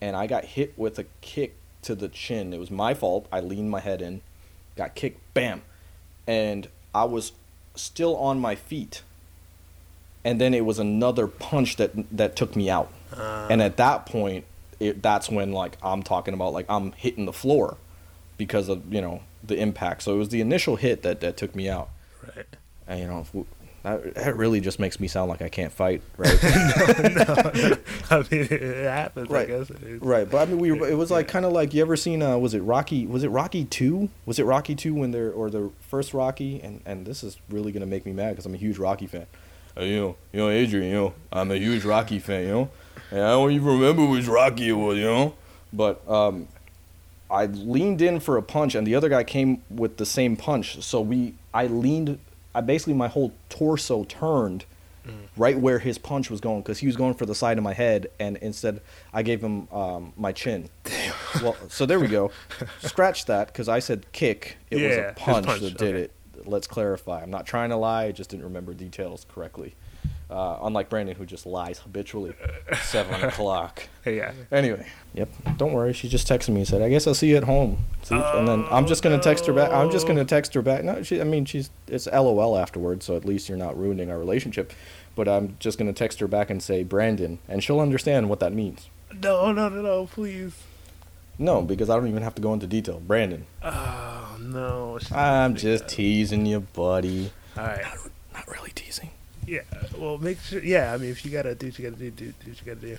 and I got hit with a kick to the chin. It was my fault. I leaned my head in, got kicked, bam, and I was still on my feet. And then it was another punch that that took me out. Uh, And at that point, it, that's when like I'm talking about like I'm hitting the floor because of you know the impact. So it was the initial hit that that took me out. right. And you know that, that really just makes me sound like I can't fight, right? No, I mean, it happens. Right. I guess. It's- right. But I mean, we it was like Yeah. kind of like you ever seen uh was it Rocky was it Rocky two was it Rocky two when they're or the first Rocky and and this is really gonna make me mad because I'm a huge Rocky fan. Uh, you know, you know, Adrian, you know, I'm a huge Rocky fan, you know, and I don't even remember which Rocky it was, you know, but um, I leaned in for a punch, and the other guy came with the same punch. So we, I leaned, I basically my whole torso turned right where his punch was going because he was going for the side of my head, and instead I gave him um, my chin. Well, so there we go. Scratch that because I said kick. It Yeah, was a punch, punch, that did okay. it. Let's clarify. I'm not trying to lie. I just didn't remember details correctly. Uh, unlike Brandon, who just lies habitually. Seven o'clock. Yeah. Anyway, yep. Don't worry. She just texted me and said, "I guess I'll see you at home." See? and then I'm just gonna text her back. I'm just gonna text her back. No, she. I mean, she's it's LOL afterwards, so at least you're not ruining our relationship. But I'm just gonna text her back and say Brandon, and she'll understand what that means. No, no, no, no, please. No, because I don't even have to go into detail. Brandon, Oh no. I'm just think teasing you, buddy. that. All right. Not really teasing. Yeah. Well, make sure. Yeah. I mean, if you gotta do what you gotta do, do, do what you gotta do.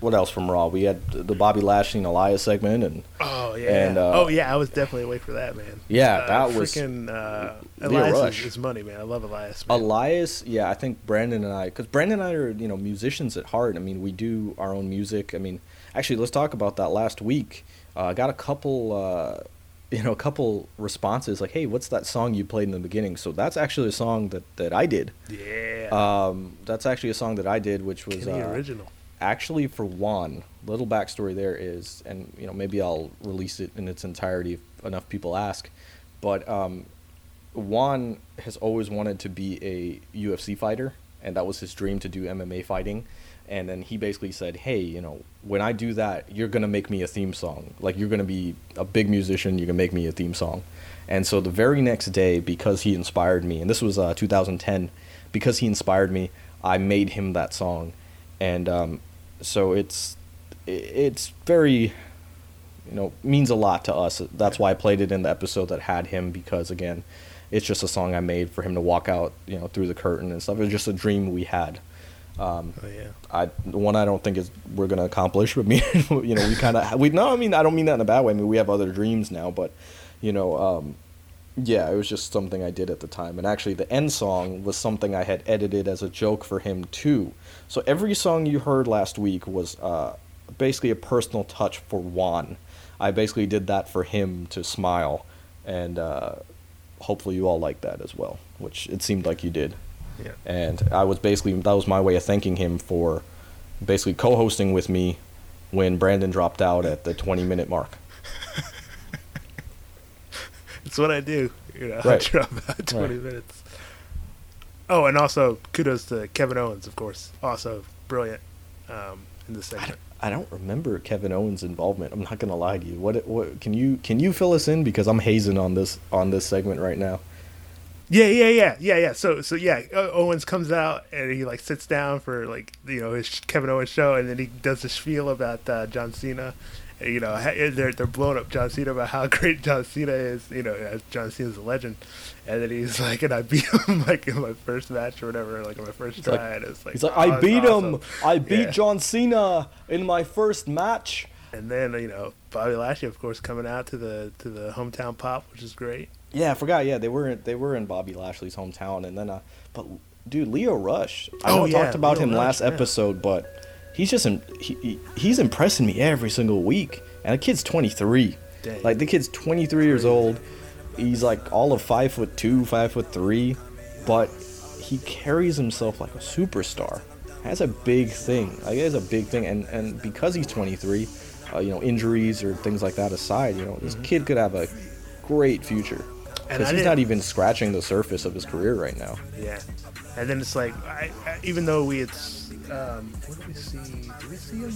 What else from Raw? We had the Bobby Lashley and Elias segment, and Oh yeah. And, uh, oh yeah. I was definitely away for that, man. Yeah, Uh, that was freaking. Uh, Elias is, is money, man. I love Elias. Man. Elias, yeah, I think Brandon and I, because Brandon and I are, you know, musicians at heart. I mean, we do our own music. I mean, actually, let's talk about that last week. Uh, I got a couple, uh, you know, a couple responses like, hey, what's that song you played in the beginning? So that's actually a song that, that I did. yeah. Um, that's actually a song that I did, which was Kenny uh, original. actually for Juan. Little backstory there is, and you know maybe I'll release it in its entirety if enough people ask, but um, Juan has always wanted to be a UFC fighter, and that was his dream to do MMA fighting. And then he basically said, "Hey, you know, when I do that, you're gonna make me a theme song. Like you're gonna be a big musician. You can make me a theme song." And so the very next day, because he inspired me, and this was uh, 2010, because he inspired me, I made him that song, and um, so it's it's very you know means a lot to us. That's why I played it in the episode that had him because again, it's just a song I made for him to walk out you know through the curtain and stuff. It was just a dream we had. Um, Oh yeah. I one I don't think is we're gonna accomplish, but me, you know, we kind of we no, I mean I don't mean that in a bad way. I mean we have other dreams now, but you know, um, yeah, it was just something I did at the time. And actually, the end song was something I had edited as a joke for him too. So every song you heard last week was uh, basically a personal touch for Juan. I basically did that for him to smile, and uh, hopefully you all like that as well, which it seemed like you did Yeah. and I was basically that was my way of thanking him for basically co-hosting with me when Brandon dropped out at the 20 minute mark. It's what I do. You know, I drop about 20 Right. minutes. Oh, and also kudos to Kevin Owens, of course. Also brilliant um, in this I segment. don't, I don't remember Kevin Owens' involvement. I'm not gonna lie to you. What what can you can you fill us in because I'm hazing on this on this segment right now. Yeah, yeah, yeah, yeah, yeah. So, so yeah, Owens comes out and he like sits down for like you know his Kevin Owens show, and then he does a spiel about uh, John Cena. You know, they're they're blowing up John Cena about how great John Cena is. You know, as John Cena's a legend, and then he's like, and I beat him like in my first match or whatever, like in my first try. like- and it's like, He's like, "Oh, I beat awesome." him. I beat Yeah. John Cena in my first match. And then you know Bobby Lashley, of course, coming out to the to the hometown pop, which is great. Yeah, I forgot. Yeah, they were in, they were in Bobby Lashley's hometown, and then uh, but dude, Lio Rush. I Oh, know I yeah, talked about Lio him Rush, last yeah. episode, but he's just in, he, he he's impressing me every single week. And the kid's 23. Dang. Like the kid's 23 years old. He's like all of five foot two, five foot three, but he carries himself like a superstar. That's a big thing. Like that's a big thing, and and because he's 23, uh, you know, injuries or things like that aside, you know, this kid could have a great future. Mm-hmm. Because he's didn't- even scratching the surface of his career right now. Yeah, and then it's like, I, I, even though we had, s- um, what did we see? Did we see him?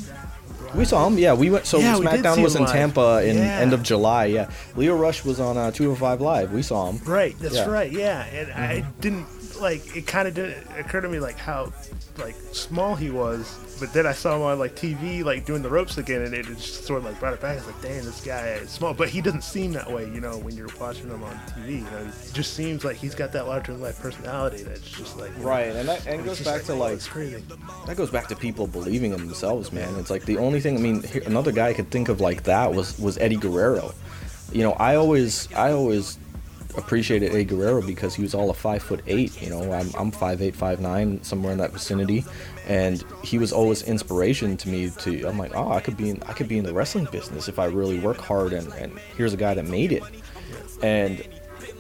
We saw him, yeah. We went. So Yeah, SmackDown see was in live. Tampa in Yeah. end of July. Yeah, Lio Rush was on uh, 205 Live. We saw him. Right, that's Yeah. Mm-hmm. right. Yeah, and I didn't like. It kind of didn't occur to me like how like small he was, but then I saw him on like TV like doing the ropes again, and it just sort of like brought it back. It's like, dang, this guy is small, but he doesn't seem that way. You know, when you're watching him on TV, you know, he just seems like he's got that larger than life personality that's just like Right, and that and goes back to oh, like crazy. that goes back to people believing in themselves, man. It's like the only thing. I mean, here, another guy I could think of like that was was Eddie Guerrero. You know, I always I always appreciated Eddie Guerrero because he was all of five foot eight. You know, I'm I'm five eight, five nine, somewhere in that vicinity, and he was always inspiration to me. To I'm like, oh, I could be in I could be in the wrestling business if I really work hard. And and here's a guy that made it. And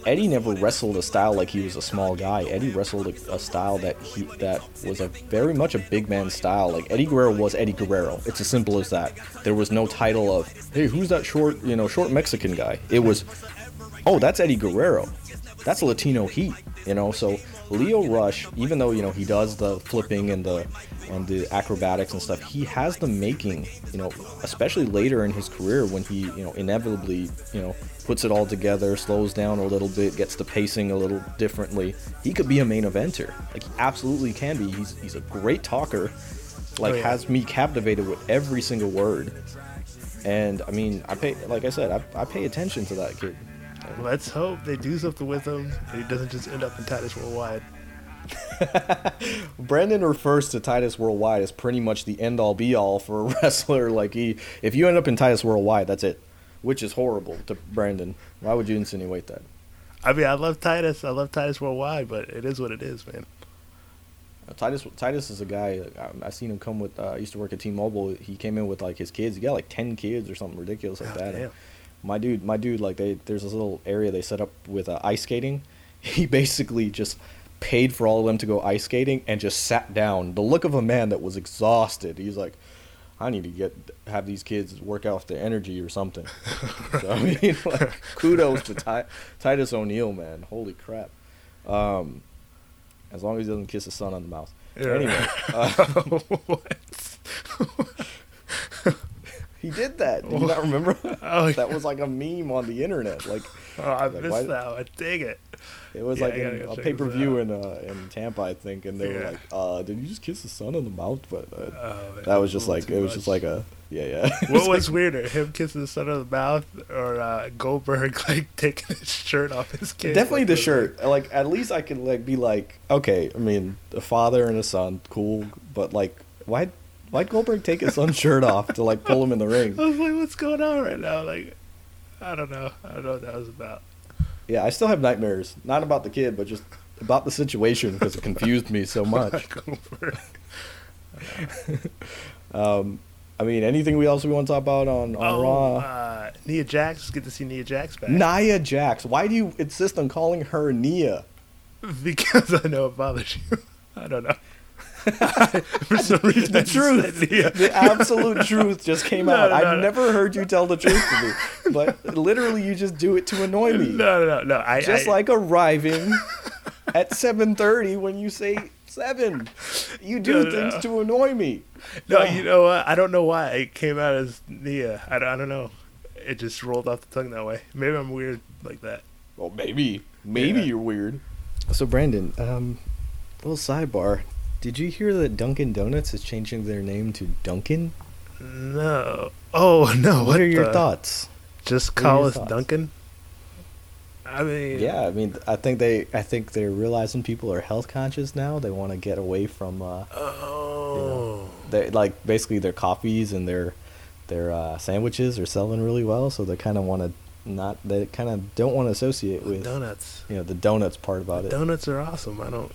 Eddie never wrestled a style like he was a small guy. Eddie wrestled a, a style that he that was a very much a big man style. Like Eddie Guerrero was Eddie Guerrero. It's as simple as that. There was no title of hey, who's that short you know short Mexican guy? It was oh, that's Eddie Guerrero. That's Latino heat, you know. So Lio Rush, even though you know he does the flipping and the and the acrobatics and stuff, he has the making, you know, especially later in his career when he you know inevitably you know puts it all together, slows down a little bit, gets the pacing a little differently. He could be a main eventer, like he absolutely can be. He's he's a great talker, like Oh, yeah. has me captivated with every single word. And I mean, I pay like I said, I, I pay attention to that kid. Let's hope they do something with him and he doesn't just end up in Titus Worldwide. Brandon refers to Titus Worldwide as pretty much the end all be all for a wrestler. Like he, if you end up in Titus Worldwide, that's it, which is horrible to Brandon. Why would you insinuate that? I mean, I love Titus. I love Titus Worldwide, but it is what it is, man. Uh, Titus, Titus is a guy. I, I seen him come with. Uh, I used to work at T-Mobile. He came in with like his kids. He got like ten kids or something ridiculous like Oh, that. My dude, my dude, like they, there's this little area they set up with uh, ice skating. He basically just paid for all of them to go ice skating and just sat down. The look of a man that was exhausted. He's like, I need to get have these kids work off their energy or something. so, I mean, like, kudos to Ti- Titus O'Neil, man. Holy crap. Um, as long as he doesn't kiss his son on the mouth. Yeah. Anyway, uh, what? He did that. Do you not remember? Oh, that was like a meme on the internet. Like Oh, I Like, missed that one. Dang it. it was Yeah, like in a pay per view in uh, in Tampa, I think, and they were like, uh, "Did you just kiss the son on the mouth?" But uh, Oh, man, that was just like it was just like a yeah yeah. What was weirder, him kissing the son on the mouth, or uh, Goldberg like taking his shirt off his kid? Definitely Like, the was shirt. Like at least I could like be like, okay, I mean, a father and a son, cool, but like, why why'd Goldberg take his son's shirt off to like pull him in the ring? I was like, what's going on right now? Like, I don't know. I don't know what that was about. Yeah, I still have nightmares, not about the kid, but just about the situation because it confused me so much. Goldberg. Um, I mean, anything we else we want to talk about on, on Oh, Raw? uh, Nia Jax. It's good to see Nia Jax back. Nia Jax. Why do you insist on calling her Nia? Because I know it bothers you. I don't know. For some reason, The truth, said Nia. the absolute truth just came No, out. no, I've no. never heard you tell the truth to me, but literally you just do it to annoy me. No, no, no, no. I just I, like arriving at 7:30 when you say 7. You do No, no, things no. to annoy me. No, you know what? I don't know why it came out as Nia. I don't, I don't know. It just rolled off the tongue that way. Maybe I'm weird like that. Well, maybe maybe Yeah. you're weird. So Brandon, um little sidebar. Did you hear that Dunkin' Donuts is changing their name to Dunkin'? No. Oh no. What, are your thoughts? Just call us thoughts? Dunkin'. I mean, Yeah, I mean, I think they, I think they're realizing people are health conscious now. They want to get away from, uh, Oh. they like basically their coffees and their, their uh, sandwiches are selling really well. So they kind of want to not, they kind of don't want to associate with, donuts. you know, the donuts part about it. Donuts are awesome. I don't.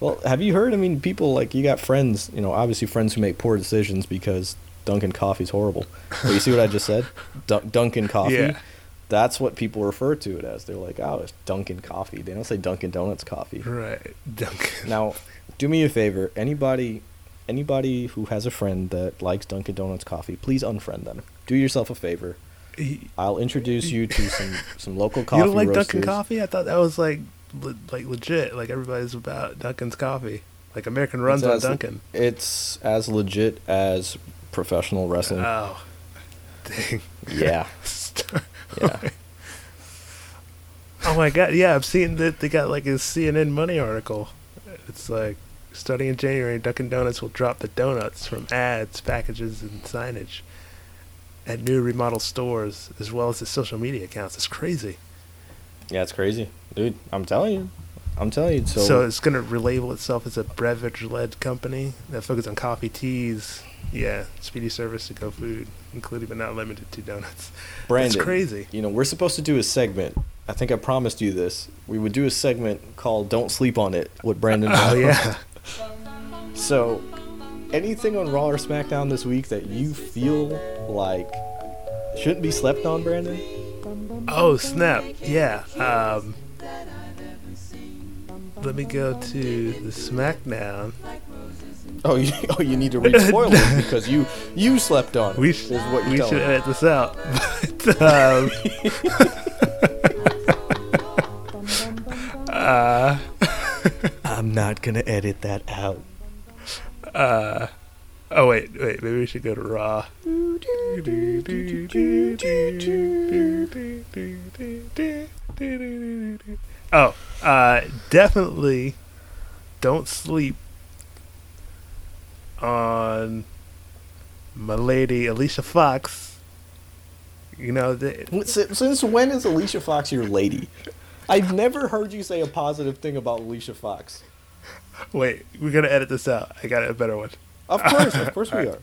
Well, have you heard? I mean, people like you got friends, you know, obviously friends who make poor decisions because Dunkin' Coffee's horrible. But you see what I just said? Dun- Dunkin' Coffee. Yeah. That's what people refer to it as. They're like, oh, it's Dunkin' Coffee. They don't say Dunkin' Donuts coffee. Right. Dunkin'. Now, do me a favor. Anybody, anybody who has a friend that likes Dunkin' Donuts coffee, please unfriend them. Do yourself a favor. I'll introduce you to some some local coffee You don't like roasters. Dunkin' coffee? I thought that was like, le- like legit. Like everybody's about Dunkin's coffee. Like American runs It's on as- Dunkin'. It's as legit as professional wrestling. Oh. Dang. yeah. Yeah. Oh my god, yeah, I've seen that they got like a CNN Money article. It's like starting in January, Dunkin' Donuts will drop the donuts from ads, packages, and signage at new remodeled stores as well as its social media accounts. It's crazy. Yeah, it's crazy, dude. I'm telling you, I'm telling you. So, So, it's gonna relabel itself as a beverage-led company that focuses on coffee, teas, yeah, speedy service to go food, including but not limited to donuts. Brandon, It's crazy. You know, we're supposed to do a segment. I think I promised you this. We would do a segment called "Don't Sleep on It" with Brandon. Oh yeah. So, anything on Raw or SmackDown this week that you feel like shouldn't be slept on, Brandon? Oh snap! Yeah. Um, let me go to the SmackDown. Oh, you, oh, you need to read spoilers because you you slept on. it, We, is what we should me. edit this out. But, um, uh, I'm not gonna edit that out. uh, oh wait, wait. Maybe we should go to Raw. Oh, uh, definitely don't sleep on my lady Alicia Fox. You know, the, Since, since when is Alicia Fox your lady? I've never heard you say a positive thing about Alicia Fox. wait, we're gonna edit this out. I got a better one. Of course, of course we Alright. are.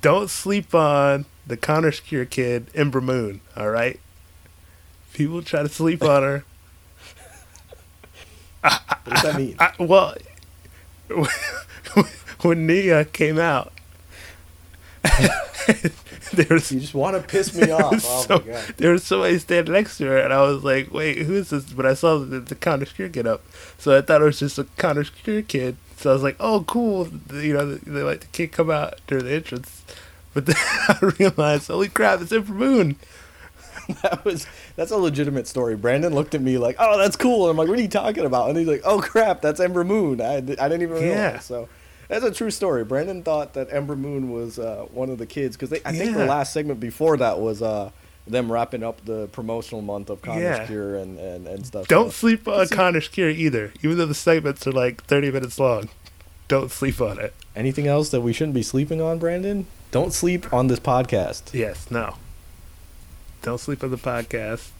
Don't sleep on the Connor's Cure kid, Ember Moon. All right. People try to sleep on her. What does that mean? I, well, when Nia came out, there was You just want to piss me off. Oh so, my god. there was somebody standing next to her, and I was like, "Wait, who is this?" But I saw the, the Connor's Cure get up, so I thought it was just a Connor's Cure kid. So I was like, "Oh, cool!" You know, they like the kid come out during the entrance. But then I realized, holy crap, it's Ember Moon. That was that's a legitimate story. Brandon looked at me like, "Oh, that's cool." And I'm like, "What are you talking about?" And he's like, "Oh crap, that's Ember Moon." I, I didn't even realize. Yeah. So that's a true story. Brandon thought that Ember Moon was uh, one of the kids because I think the last segment before that was uh, them wrapping up the promotional month of Connor's Yeah. Cure and, and, and stuff. Don't So- sleep on Cure either, even though the segments are like 30 minutes long. Don't sleep on it. Anything else that we shouldn't be sleeping on, Brandon? Don't sleep on this podcast. Yes, no. Don't sleep on the podcast.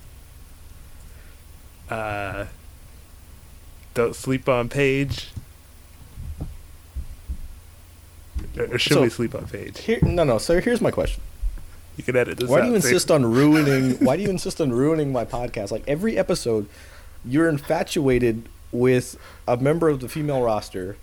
Uh, don't sleep on Paige. Or, or should So- we sleep on Paige? Here, no, no. So here's my question. You can edit this Why do you too. insist on ruining? why do you insist on ruining my podcast? Like every episode, you're infatuated with a member of the female roster,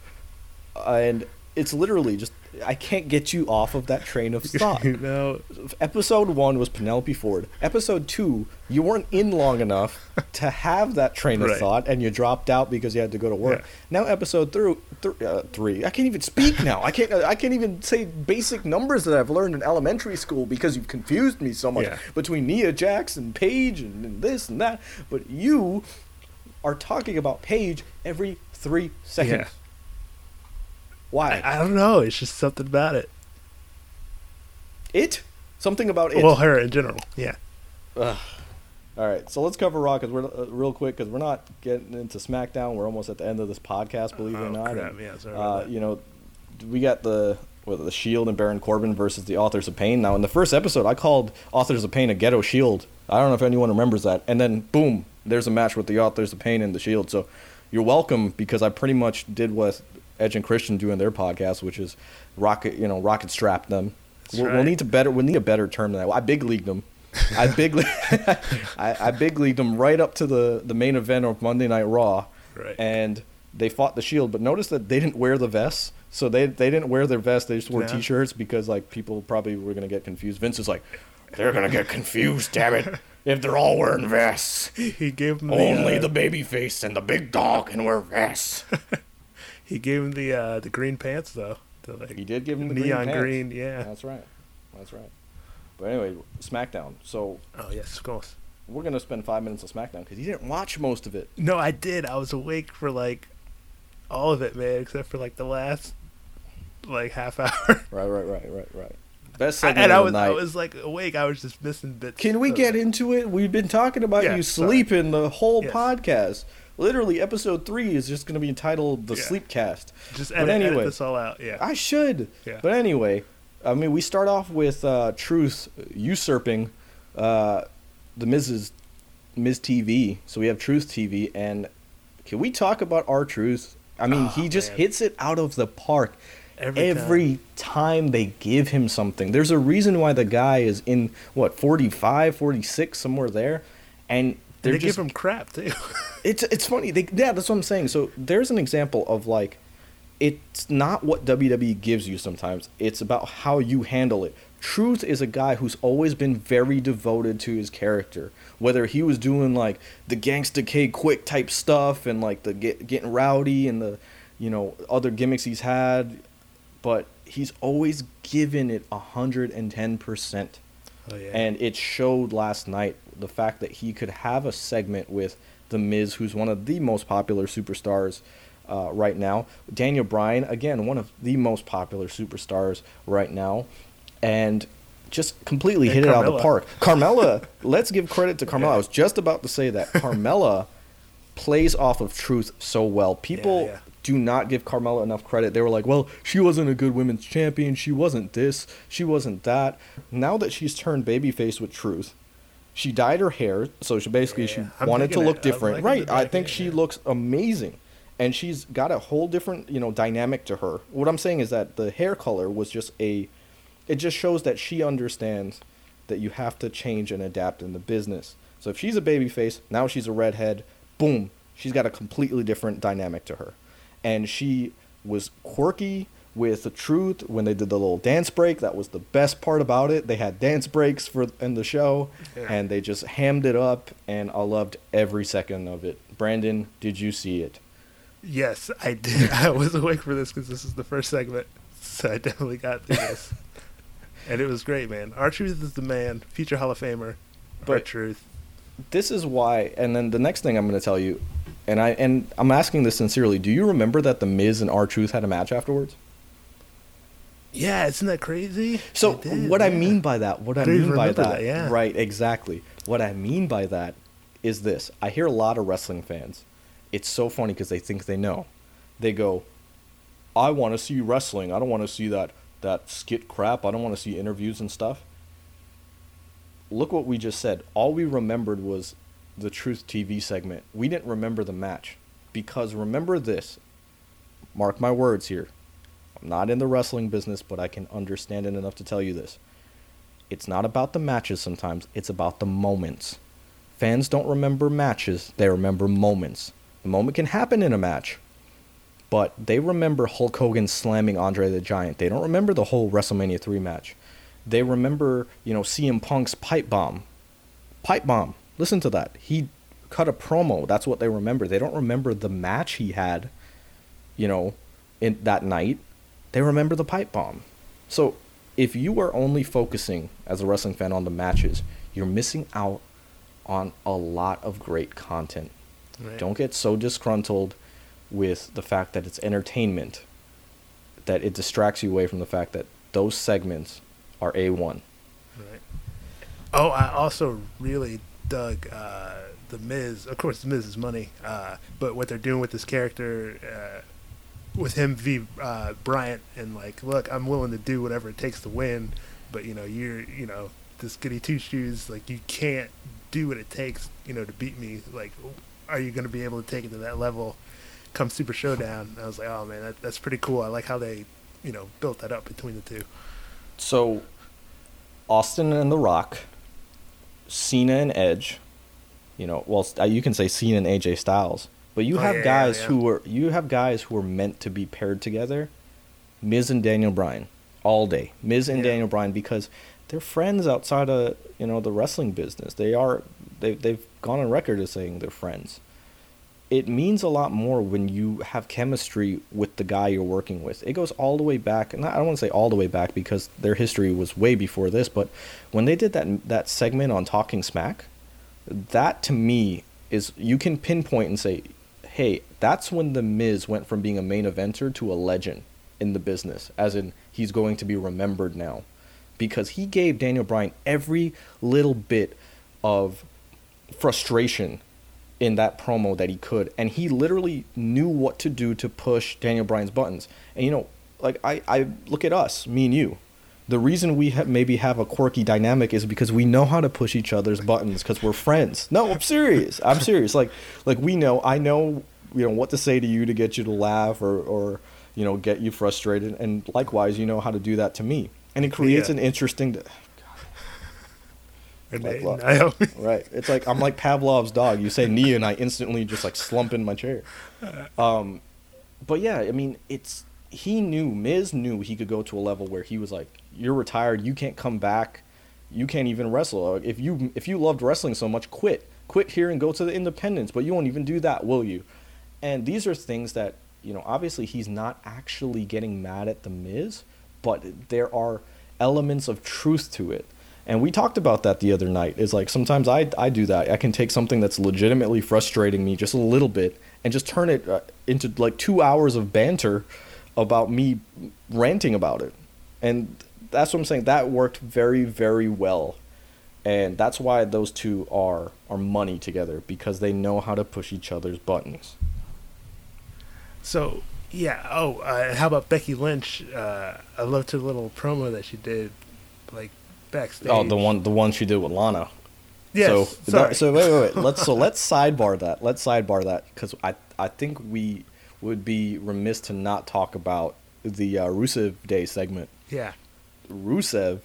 and it's literally just I can't get you off of that train of thought. no, Episode one was Penelope Ford. Episode two, you weren't in long enough to have that train of Right. thought, and you dropped out because you had to go to work. Yeah. Now, episode three, th- uh, three, I can't even speak now. I can't. I can't even say basic numbers that I've learned in elementary school because you've confused me so much Yeah. between Nia Jax and Paige and, and this and that. But you are talking about Paige every three seconds. Yeah. Why? I, I don't know. It's just something about it. it? Something about it. Well, her in general. Yeah. Ugh. All right, so let's cover Raw because we're uh, real quick because we're not getting into SmackDown. We're almost at the end of this podcast, believe it or Oh, not. crap. And, Yeah, uh, you know, we got the what, the Shield and Baron Corbin versus the Authors of Pain. Now, in the first episode, I called Authors of Pain a ghetto Shield. I don't know if anyone remembers that. And then, boom, there's a match with the Authors of Pain and the Shield. So you're welcome because I pretty much did what Edge and Christian doing their podcast, which is rocket, you know, rocket strap them. We'll, we'll need to better. We need a better term than that. I big leagued them. I big, I, I big leagued them right up to the the main event of Monday Night Raw, Right. and they fought the Shield. But notice that they didn't wear the vests, so they they didn't wear their vests. They just wore No. T-shirts because like people probably were gonna get confused. Vince is like, they're gonna get confused, damn it, if they're all wearing vests. he gave him the, Only uh, the baby face and the big dog can wear vests. He gave him the uh, the green pants though. The, like, He did give him the neon green. pants. green. Yeah. That's right. That's right. But anyway, SmackDown. So Oh yes, of course. we're gonna spend five minutes on SmackDown because you didn't watch most of it. No, I did. I was awake for like all of it, man, except for like the last like half hour. Right, right, right, right, right. Best segment I- and I was the I was like awake. I was just missing bits. Can we get it. into it? We've been talking about Yeah, you sorry. sleeping the whole Yes. podcast. Literally, episode three is just going to be entitled "The Yeah. Sleepcast." Just But edit, edit anyway. this all out. Yeah. I should. Yeah. But anyway, I mean, we start off with uh, Truth usurping uh, the Mrs. Miz TV. So we have Truth TV, and can we talk about R Truth? I mean, Oh, he just man. hits it out of the park. Every Every, time. they give him something. There's a reason why the guy is in what 45, 46, somewhere there, and they they're give just him crap too. it's it's funny. They, yeah, that's what I'm saying. So there's an example of like, it's not what WWE gives you sometimes. It's about how you handle it. Truth is a guy who's always been very devoted to his character. Whether he was doing like the gangsta K-Kwik type stuff and like the get, getting rowdy and the, you know, other gimmicks he's had, but he's always given it hundred and ten percent. Oh yeah. And it showed last night the fact that he could have a segment with The Miz, who's one of the most popular superstars uh, right now. Daniel Bryan, again, one of the most popular superstars right now. And just completely And hit it out of the park. Carmella, let's give credit to Carmella. I was just about to say that. Carmella plays off of truth so well. People yeah. Do not give Carmella enough credit. They were like, well, she wasn't a good women's champion. She wasn't this. She wasn't that. Now that she's turned babyface with truth, she dyed her hair. So she basically Yeah, she I'm wanted to look it. Different. Right. I think she yeah. looks amazing. And she's got a whole different, you know, dynamic to her. What I'm saying is that the hair color was just a it just shows that she understands that you have to change and adapt in the business. So if she's a babyface, now she's a redhead, boom, she's got a completely different dynamic to her. And she was quirky with the truth when they did the little dance break. That was the best part about it. They had dance breaks for in the show Yeah. and they just hammed it up and I loved every second of it. Brandon, did you see it? yes, I did. I was awake for this because this is the first segment, so I definitely got through this. and it was great, man. R Truth is the man, future Hall of Famer. Our But- truth. this is why. And then the next thing I'm going to tell you, and I and I'm asking this sincerely. Do you remember that the Miz and R Truth had a match afterwards? Yeah, isn't that crazy? So did, what I mean by that, what I, I mean by that, that, yeah. right, exactly. What I mean by that is this. I hear a lot of wrestling fans. It's so funny because they think they know. They go, "I want to see wrestling. I don't want to see that that skit crap. I don't want to see interviews and stuff." Look what we just said. All we remembered was the Truth TV segment. We didn't remember the match because remember this. Mark my words here. I'm not in the wrestling business, but I can understand it enough to tell you this. It's not about the matches sometimes, it's about the moments. Fans don't remember matches, they remember moments. The moment can happen in a match, but they remember Hulk Hogan slamming Andre the Giant. They don't remember the whole WrestleMania 3 match. They remember, you know, CM Punk's pipe bomb. Pipe bomb. Listen to that. He cut a promo. That's what they remember. They don't remember the match he had, you know, in that night. They remember the pipe bomb. So, if you are only focusing as a wrestling fan on the matches, you're missing out on a lot of great content. Right. Don't get so disgruntled with the fact that it's entertainment that it distracts you away from the fact that those segments are A1. Right. Oh, I also really dug uh, the Miz. Of course, the Miz is money, uh, but what they're doing with this character, uh, with him v uh, Bryan, and like, look, I'm willing to do whatever it takes to win, but you know, you're, you know, this goody two shoes, like, you can't do what it takes, you know, to beat me. Like, are you going to be able to take it to that level? Come Super Showdown. I was like, oh man, that, that's pretty cool. I like how they, you know, built that up between the two. So, Austin and The Rock, Cena and Edge, you know, well, uh, you can say Cena and AJ Styles, but you Oh, have yeah, yeah, guys yeah. who were you have guys who are meant to be paired together, Miz and Daniel Bryan, all day. Miz and Yeah. Daniel Bryan because they're friends outside of you know the wrestling business. They are they they've gone on record as saying they're friends. It means a lot more when you have chemistry with the guy you're working with. It goes all the way back, and I don't want to say all the way back because their history was way before this. But when they did that that segment on Talking Smack, that to me is you can pinpoint and say, hey, that's when the Miz went from being a main eventer to a legend in the business, as in he's going to be remembered now, because he gave Daniel Bryan every little bit of frustration in that promo that he could and he literally knew what to do to push Daniel Bryan's buttons. And you know, like I I look at us, me and you. The reason we ha- maybe have a quirky dynamic is because we know how to push each other's buttons because we're friends. No, I'm serious. I'm serious. Like like we know I know you know what to say to you to get you to laugh or or you know get you frustrated and likewise you know how to do that to me. And it creates Yeah. an interesting And Like they- what? Right. It's like I'm like Pavlov's dog. You say Nia, and I instantly just like slump in my chair. Um, but yeah, I mean, it's he knew Miz knew he could go to a level where he was like, "You're retired. You can't come back. You can't even wrestle. If you if you loved wrestling so much, quit. Quit here and go to the independents. But you won't even do that, will you?" And these are things that you know. Obviously, he's not actually getting mad at the Miz, but there are elements of truth to it. And we talked about that the other night. Is like sometimes I I do that. I can take something that's legitimately frustrating me just a little bit and just turn it uh, into like 2 hours of banter about me ranting about it. And that's what I'm saying. That worked very very well. And that's why those two are are money together because they know how to push each other's buttons. So yeah. Oh, uh, how about Becky Lynch? Uh, I loved her little promo that she did, like backstage. Oh, the one the one she did with Lana. Yes. So sorry. so wait, wait, wait. Let's so let's sidebar that. Let's sidebar that because I I think we would be remiss to not talk about the uh, Rusev Day segment. yeah. Rusev,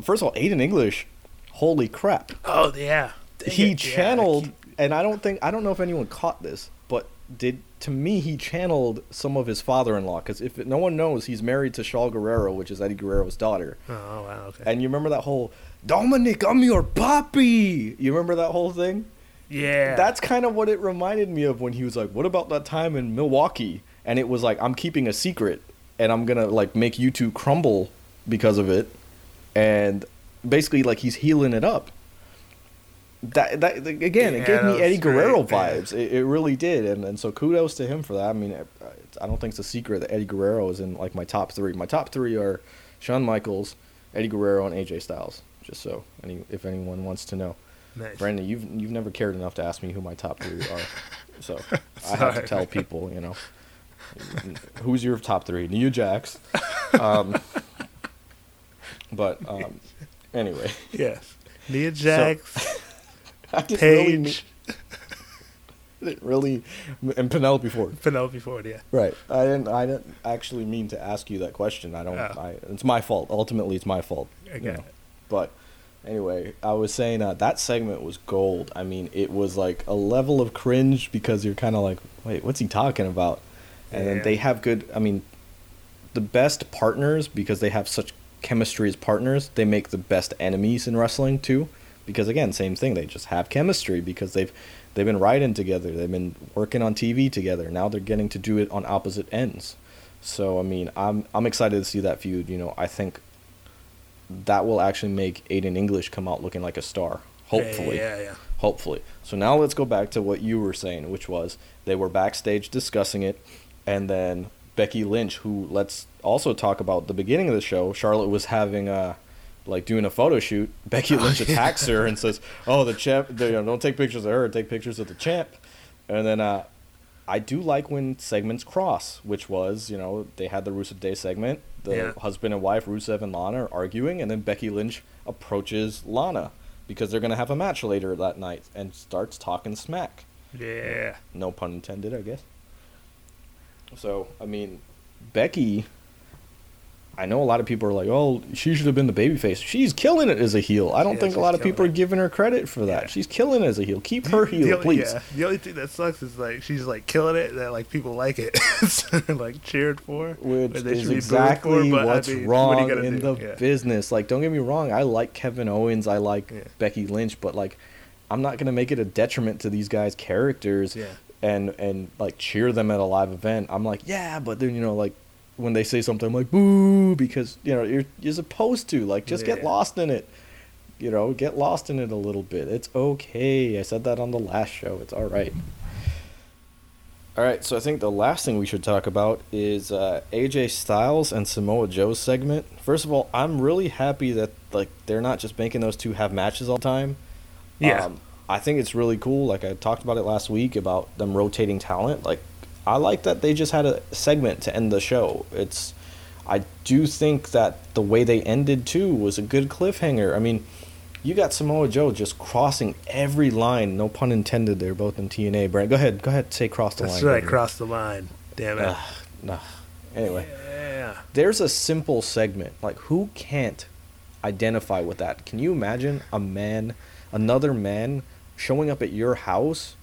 first of all, Aiden English, holy crap! Oh yeah. Dang he it, yeah, I channeled, keep- and I don't think I don't know if anyone caught this, but did to me he channeled some of his father-in-law because if no one knows, he's married to Shaul Guerrero, which is Eddie Guerrero's daughter. Oh wow. Okay. And you remember that whole Dominik, I'm your papi. You remember that whole thing? yeah. That's kind of what it reminded me of when he was like, "What about that time in Milwaukee?" And it was like, "I'm keeping a secret, and I'm gonna like make you two crumble because of it," and basically like he's heeling it up. That, that again, it Yeah, gave me Eddie was great, Guerrero vibes. It, it really did, and and so kudos to him for that. I mean, I, I don't think it's a secret that Eddie Guerrero is in like my top three. My top three are Shawn Michaels, Eddie Guerrero, and AJ Styles. Just so any if anyone wants to know, Nice. Brandon, you've you've never cared enough to ask me who my top three are, so I have to tell people, you know, who's your top three? Nia Jax, um, but um, anyway, Yes. Nia Jax, I didn't really didn't really and Penelope Ford. Penelope Ford. Yeah. Right. I didn't. I didn't actually mean to ask you that question. I don't. Oh. I, it's my fault. Ultimately, it's my fault. I you get know. it. But anyway, I was saying uh, that segment was gold. I mean, it was like a level of cringe because you're kind of like, wait, what's he talking about? And then Yeah. they have good. I mean, the best partners because they have such chemistry as partners. They make the best enemies in wrestling too. Because again, same thing. They just have chemistry because they've they've been writing together. They've been working on TV together. Now they're getting to do it on opposite ends. So I mean, I'm I'm excited to see that feud. You know, I think that will actually make Aiden English come out looking like a star. Hopefully. Yeah, yeah, yeah. Hopefully. So now let's go back to what you were saying, which was they were backstage discussing it, and then Becky Lynch, who let's also talk about the beginning of the show. Charlotte was having a like doing a photo shoot. Becky Lynch attacks her and says, "Oh, the champ! You know, don't take pictures of her. Take pictures of the champ." And then uh, I do like when segments cross, which was you know they had the Rusev Day segment. The Yeah. husband and wife Rusev and Lana are arguing, and then Becky Lynch approaches Lana because they're gonna have a match later that night and starts talking smack. Yeah. No pun intended, I guess. So I mean, Becky. I know a lot of people are like, "Oh, she should have been the babyface." She's killing it as a heel. I don't Yeah, think a lot of people are giving her credit for that. Yeah. She's killing it as a heel. Keep her The heel, only- please. Yeah. The only thing that sucks is like she's like killing it that like people like it, so they're like cheered for. Which is should be booed exactly for, but, I what's mean, what wrong gonna in do? the business. Like, don't get me wrong, I like Kevin Owens, I like. Becky Lynch, but like, I'm not gonna make it a detriment to these guys' characters and and like cheer them at a live event. I'm like, yeah, but then you know, like when they say something, I'm like, boo, because you know you're you're supposed to like just get lost in it. You know, get lost in it a little bit. It's okay. I said that on the last show. It's all right. All right, so I think the last thing we should talk about is uh, AJ Styles and Samoa Joe's segment. First of all, I'm really happy that like they're not just making those two have matches all the time. Yeah. Um, I think it's really cool. Like I talked about it last week about them rotating talent. Like I like that they just had a segment to end the show. It's I do think that the way they ended too was a good cliffhanger. I mean, you got Samoa Joe just crossing every line. No pun intended. They're both in TNA. Brand, go ahead. Go ahead. Say cross the That's line. right. Brandon. Cross the line. Damn it. Ugh, nah. Anyway, Yeah. there's a simple segment. Like, who can't identify with that? Can you imagine a man, another man, showing up at your house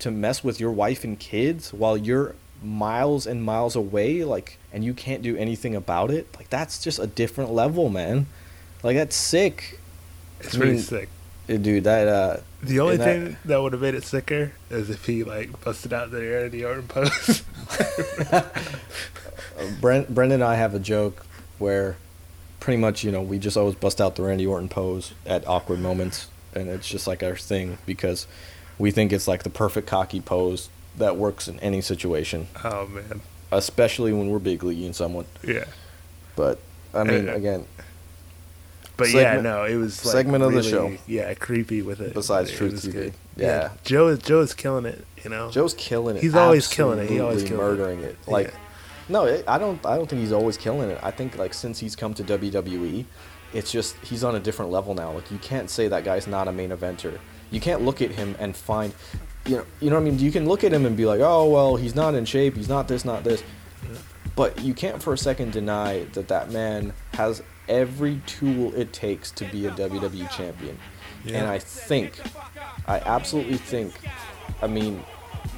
to mess with your wife and kids while you're miles and miles away, like, and you can't do anything about it? Like, that's just a different level, man. Like, that's sick. It's I mean, sick. Uh, Dude, that, uh, The only and that- thing that would have made it sicker is if he like busted out the Randy Orton pose. Uh, Brent, Brendan and I have a joke where pretty much, you know, we just always bust out the Randy Orton pose at awkward moments. And it's just like our thing because we think it's like the perfect cocky pose that works in any situation, oh man. especially when we're big leaguing someone. Yeah. But, I mean, Uh, again, But yeah, no, it was like segment of the show. Yeah, creepy with it. Besides It Truth TV. good. Yeah. Joe is Joe is killing it. You know. Joe's killing it. He's always killing it. He always kills it. it. Like, Yeah. no, it, I don't. I don't think he's always killing it. I think like since he's come to WWE, it's just he's on a different level now. Like you can't say that guy's not a main eventer. You can't look at him and find, you know, you know what I mean. You can look at him and be like, oh well, he's not in shape. He's not this, not this. But you can't for a second deny that that man has every tool it takes to be a WWE champion. Yeah. And I think, I absolutely think, I mean,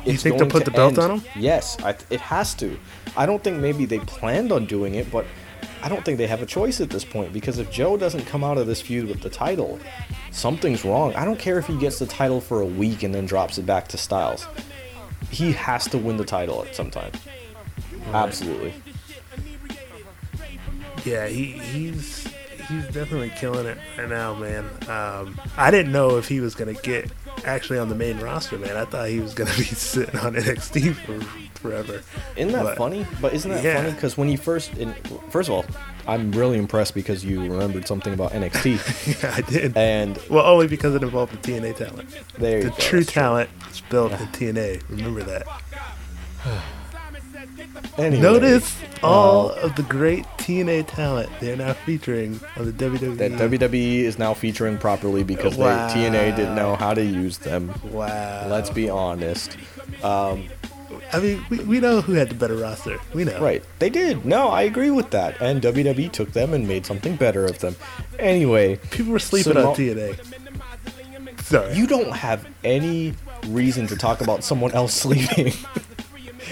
You think they'll put the belt end- on him? Yes, I, it has to. I don't think maybe they planned on doing it, but I don't think they have a choice at this point because if Joe doesn't come out of this feud with the title, something's wrong. I don't care if he gets the title for a week and then drops it back to Styles. He has to win the title at some time. Absolutely. Yeah, he he's he's definitely killing it right now, man. Um, I didn't know if he was gonna get actually on the main roster, man. I thought he was gonna be sitting on NXT for forever. Isn't that But- funny? But isn't that Yeah. funny? Because when he first, in, first of all, I'm really impressed because you remembered something about NXT, Yeah, I did. and Well, only because it involved the TNA talent. there you The go. true talent is built in TNA. Remember that. Anyway, Notice all uh, of the great TNA talent they're now featuring on the WWE. that WWE is now featuring properly because Wow. they, TNA didn't know how to use them. Wow. Let's be honest. Um, I mean, we, we know who had the better roster. We know. Right. They did. No, I agree with that. And WWE took them and made something better of them. Anyway, People were sleeping Samo- on TNA. Sorry. you don't have any reason to talk about someone else sleeping.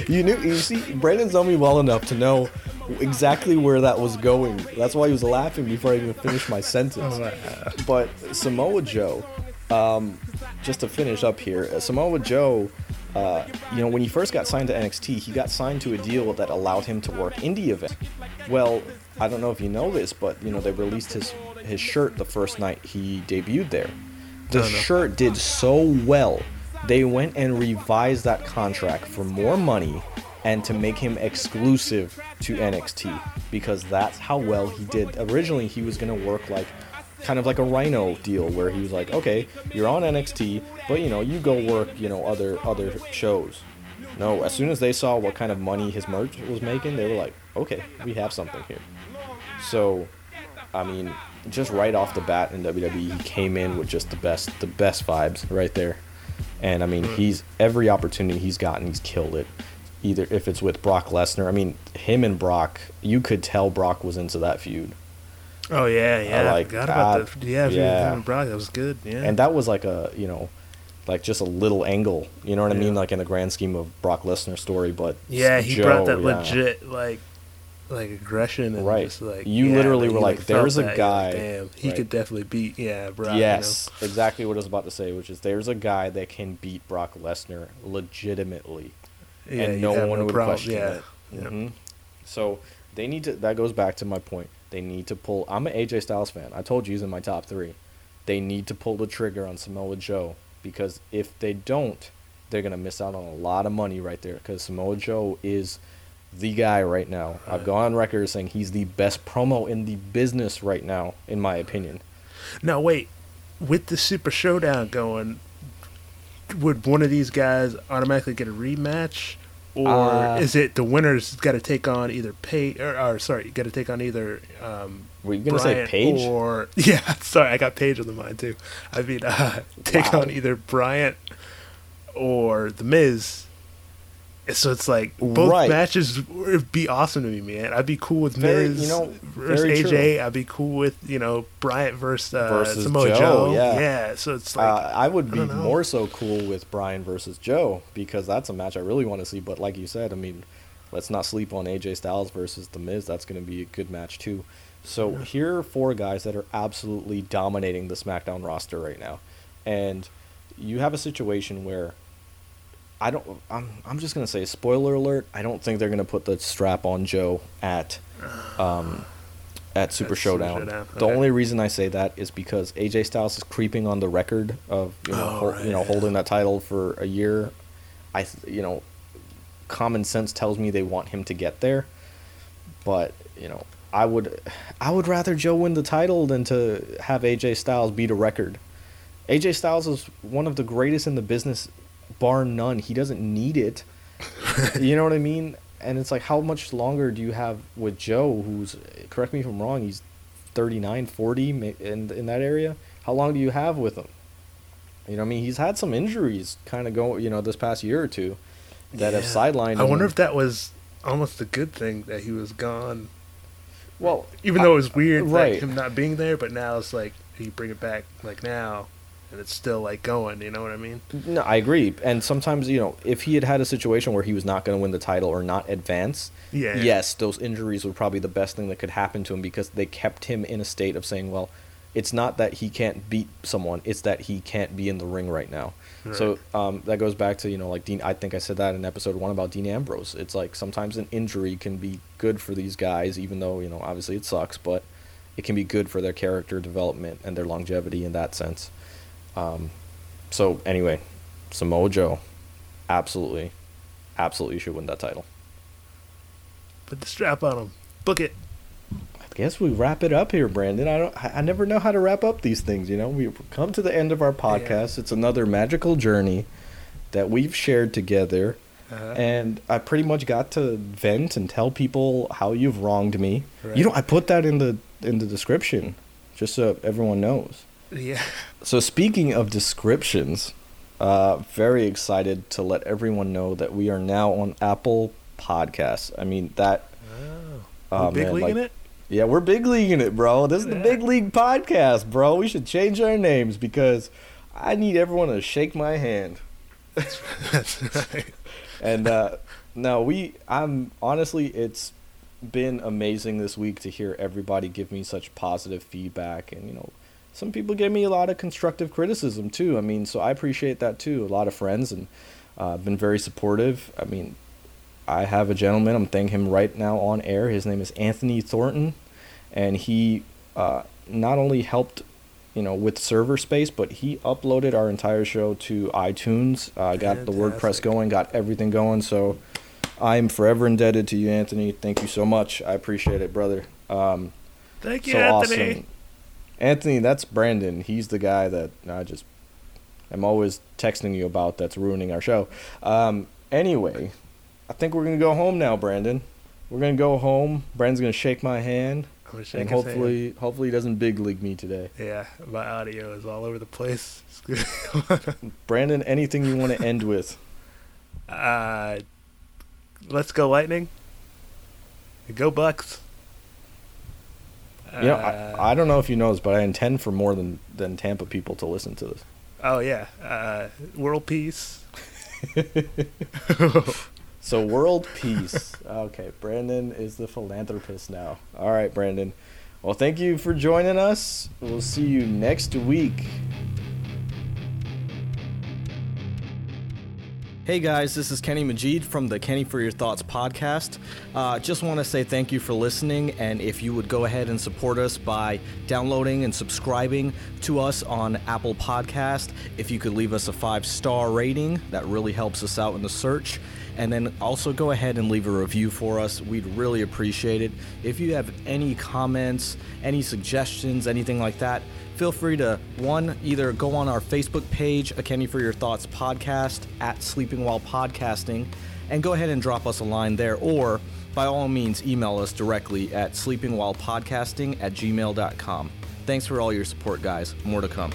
you knew you see Brandon's known me well enough to know exactly where that was going. That's why he was laughing before I even finished my sentence. Oh. But Samoa Joe, um, just to finish up here, Samoa Joe, uh, you know, when he first got signed to NXT, he got signed to a deal that allowed him to work indie events. Well, I don't know if you know this, but you know they released his his shirt the first night he debuted there. The no. shirt did so well, they went and revised that contract for more money and to make him exclusive to NXT because that's how well he did. Originally, he was going to work like kind of like a Rhyno deal where he was like, "Okay, you're on NXT, but you know, you go work, you know, other other shows." No, as soon as they saw what kind of money his merch was making, they were like, "Okay, we have something here." So, I mean, just right off the bat in WWE, he came in with just the best, the best vibes right there. And I mean, mm. he's every opportunity he's gotten, he's killed it. Either if it's with Brock Lesnar, I mean, him and Brock, you could tell Brock was into that feud, Oh yeah, yeah. I like forgot about that. the yeah, Yeah. yeah. Brock. That was good. Yeah. and that was like a, you know, like just a little angle. You know what I mean? Like in the grand scheme of Brock Lesnar's story, but yeah, he Joe, brought that yeah. legit like like aggression and Right. like You yeah, literally were you, like, "There's a that, guy." like, Damn, he Right. could definitely beat yeah, Brock. you know? Yes, exactly what I was about to say, which is there's a guy that can beat Brock Lesnar legitimately. Yeah, and no one would problem- question yeah. it. Yeah. hmm So they need to. That goes back to my point. They need to pull. I'm an AJ Styles fan. I told you he's in my top three. They need to pull the trigger on Samoa Joe because if they don't, they're gonna miss out on a lot of money right there. Because Samoa Joe is the guy right now. I've gone on record saying he's the best promo in the business right now, in my opinion. Now wait, with the Super Showdown going, would one of these guys automatically get a rematch, or Uh, is it the winner's got to take on either Page or, or sorry, got to take on either um, Were you gonna say Paige? or yeah, sorry, I got Page on the mind too. I mean, uh, take Wow. on either Bryan or the Miz. So it's like both Right. matches would be awesome to me, man. I'd be cool with Very- Miz you know, versus AJ. true. I'd be cool with you know Bryan versus, uh, Versus Samoa Joe, Joe. yeah. so it's like uh, I would be don't more so cool with Bryan versus Joe because that's a match I really want to see. But like you said, I mean, let's not sleep on AJ Styles versus The Miz. That's going to be a good match too. So here are four guys that are absolutely dominating the SmackDown roster right now, and you have a situation where I don't. I'm. I'm just gonna say, spoiler alert. I don't think they're gonna put the strap on Joe at, um, at Super At Super Showdown. Showdown, The only reason I say that is because AJ Styles is creeping on the record of you know Oh, right, you know holding that title for a year. I you know, common sense tells me they want him to get there, but you know. I would, I would rather Joe win the title than to have AJ Styles beat a record. AJ Styles is one of the greatest in the business, bar none. He doesn't need it. you know what I mean? And it's like, how much longer do you have with Joe, who's, correct me if I'm wrong, he's 39, 40 in, in that area? How long do you have with him? You know what I mean? He's had some injuries kind of go, you know, this past year or two that have Yeah. sidelined I him. wonder if that was almost a good thing that he was gone. Well, Even though it was weird, right. like him not being there, but now it's like you bring it back like now, and it's still like going. You know what I mean? No, I agree. And sometimes, you know, if he had had a situation where he was not going to win the title or not advance, Yeah. yes, those injuries were probably the best thing that could happen to him because they kept him in a state of saying, well, it's not that he can't beat someone, it's that he can't be in the ring right now. So um, that goes back to, you know, like Dean, I think I said that in episode one about Dean Ambrose. It's like sometimes an injury can be good for these guys, even though, you know, obviously it sucks, but it can be good for their character development and their longevity in that sense. Um, so anyway, Samoa Joe, absolutely, absolutely should win that title. Put the strap on him. Book it. I guess we wrap it up here, Brandon. I don't. I never know how to wrap up these things. You know, we've come to the end of our podcast. It's another magical journey that we've shared together, Uh, and I pretty much got to vent and tell people how you've wronged me. Right. You know, I put that in the in the description, just so everyone knows. Yeah. So speaking of descriptions, uh, very excited to let everyone know that we are now on Apple Podcasts. I mean that. Oh. Oh, We're big man, league in it? Yeah, we're big leaguing it, bro. This is the big league podcast, bro. We should change our names because I need everyone to shake my hand. That's right. And uh, no, we. I'm honestly, it's been amazing this week to hear everybody give me such positive feedback, and you know, some people gave me a lot of constructive criticism too. I mean, so I appreciate that too. A lot of friends and uh, been very supportive. I mean, I have a gentleman. I'm thanking him right now on air. His name is Anthony Thornton, and he uh, not only helped, you know, with server space, but he uploaded our entire show to iTunes. Uh, got the WordPress going, got everything going. So I'm forever indebted to you, Anthony. Thank you so much. I appreciate it, brother. Um, Thank you, so Anthony. awesome. Anthony, that's Brandon. He's the guy that I just I'm always texting you about that's ruining our show. Um, anyway, I think we're gonna go home now, Brandon. We're gonna go home. Brandon's gonna shake my hand, shake and his hand. hopefully, hopefully he doesn't big league me today. Yeah, my audio is all over the place. Brandon, anything you want to end with? uh, let's go Lightning. Go Bucs. You know, Uh, I, I don't know if you know this, but I intend for more than than Tampa people to listen to this. Oh yeah, uh, world peace. So world peace. Okay, Brandon is the philanthropist now. All right, Brandon. Well, thank you for joining us. We'll see you next week. Hey guys, this is Kenny Majid from the Kenny for Your Thoughts podcast. Uh, just want to say thank you for listening, and if you would go ahead and support us by downloading and subscribing to us on Apple Podcast, if you could leave us a five star rating, that really helps us out in the search. And then also go ahead and leave a review for us. We'd really appreciate it. If you have any comments, any suggestions, anything like that, feel free to one either go on our Facebook page, A Kenny for Your Thoughts podcast at Sleeping While Podcasting, and go ahead and drop us a line there, or by all means email us directly at sleepingwhilepodcasting at gmail.com. Thanks for all your support, guys. More to come.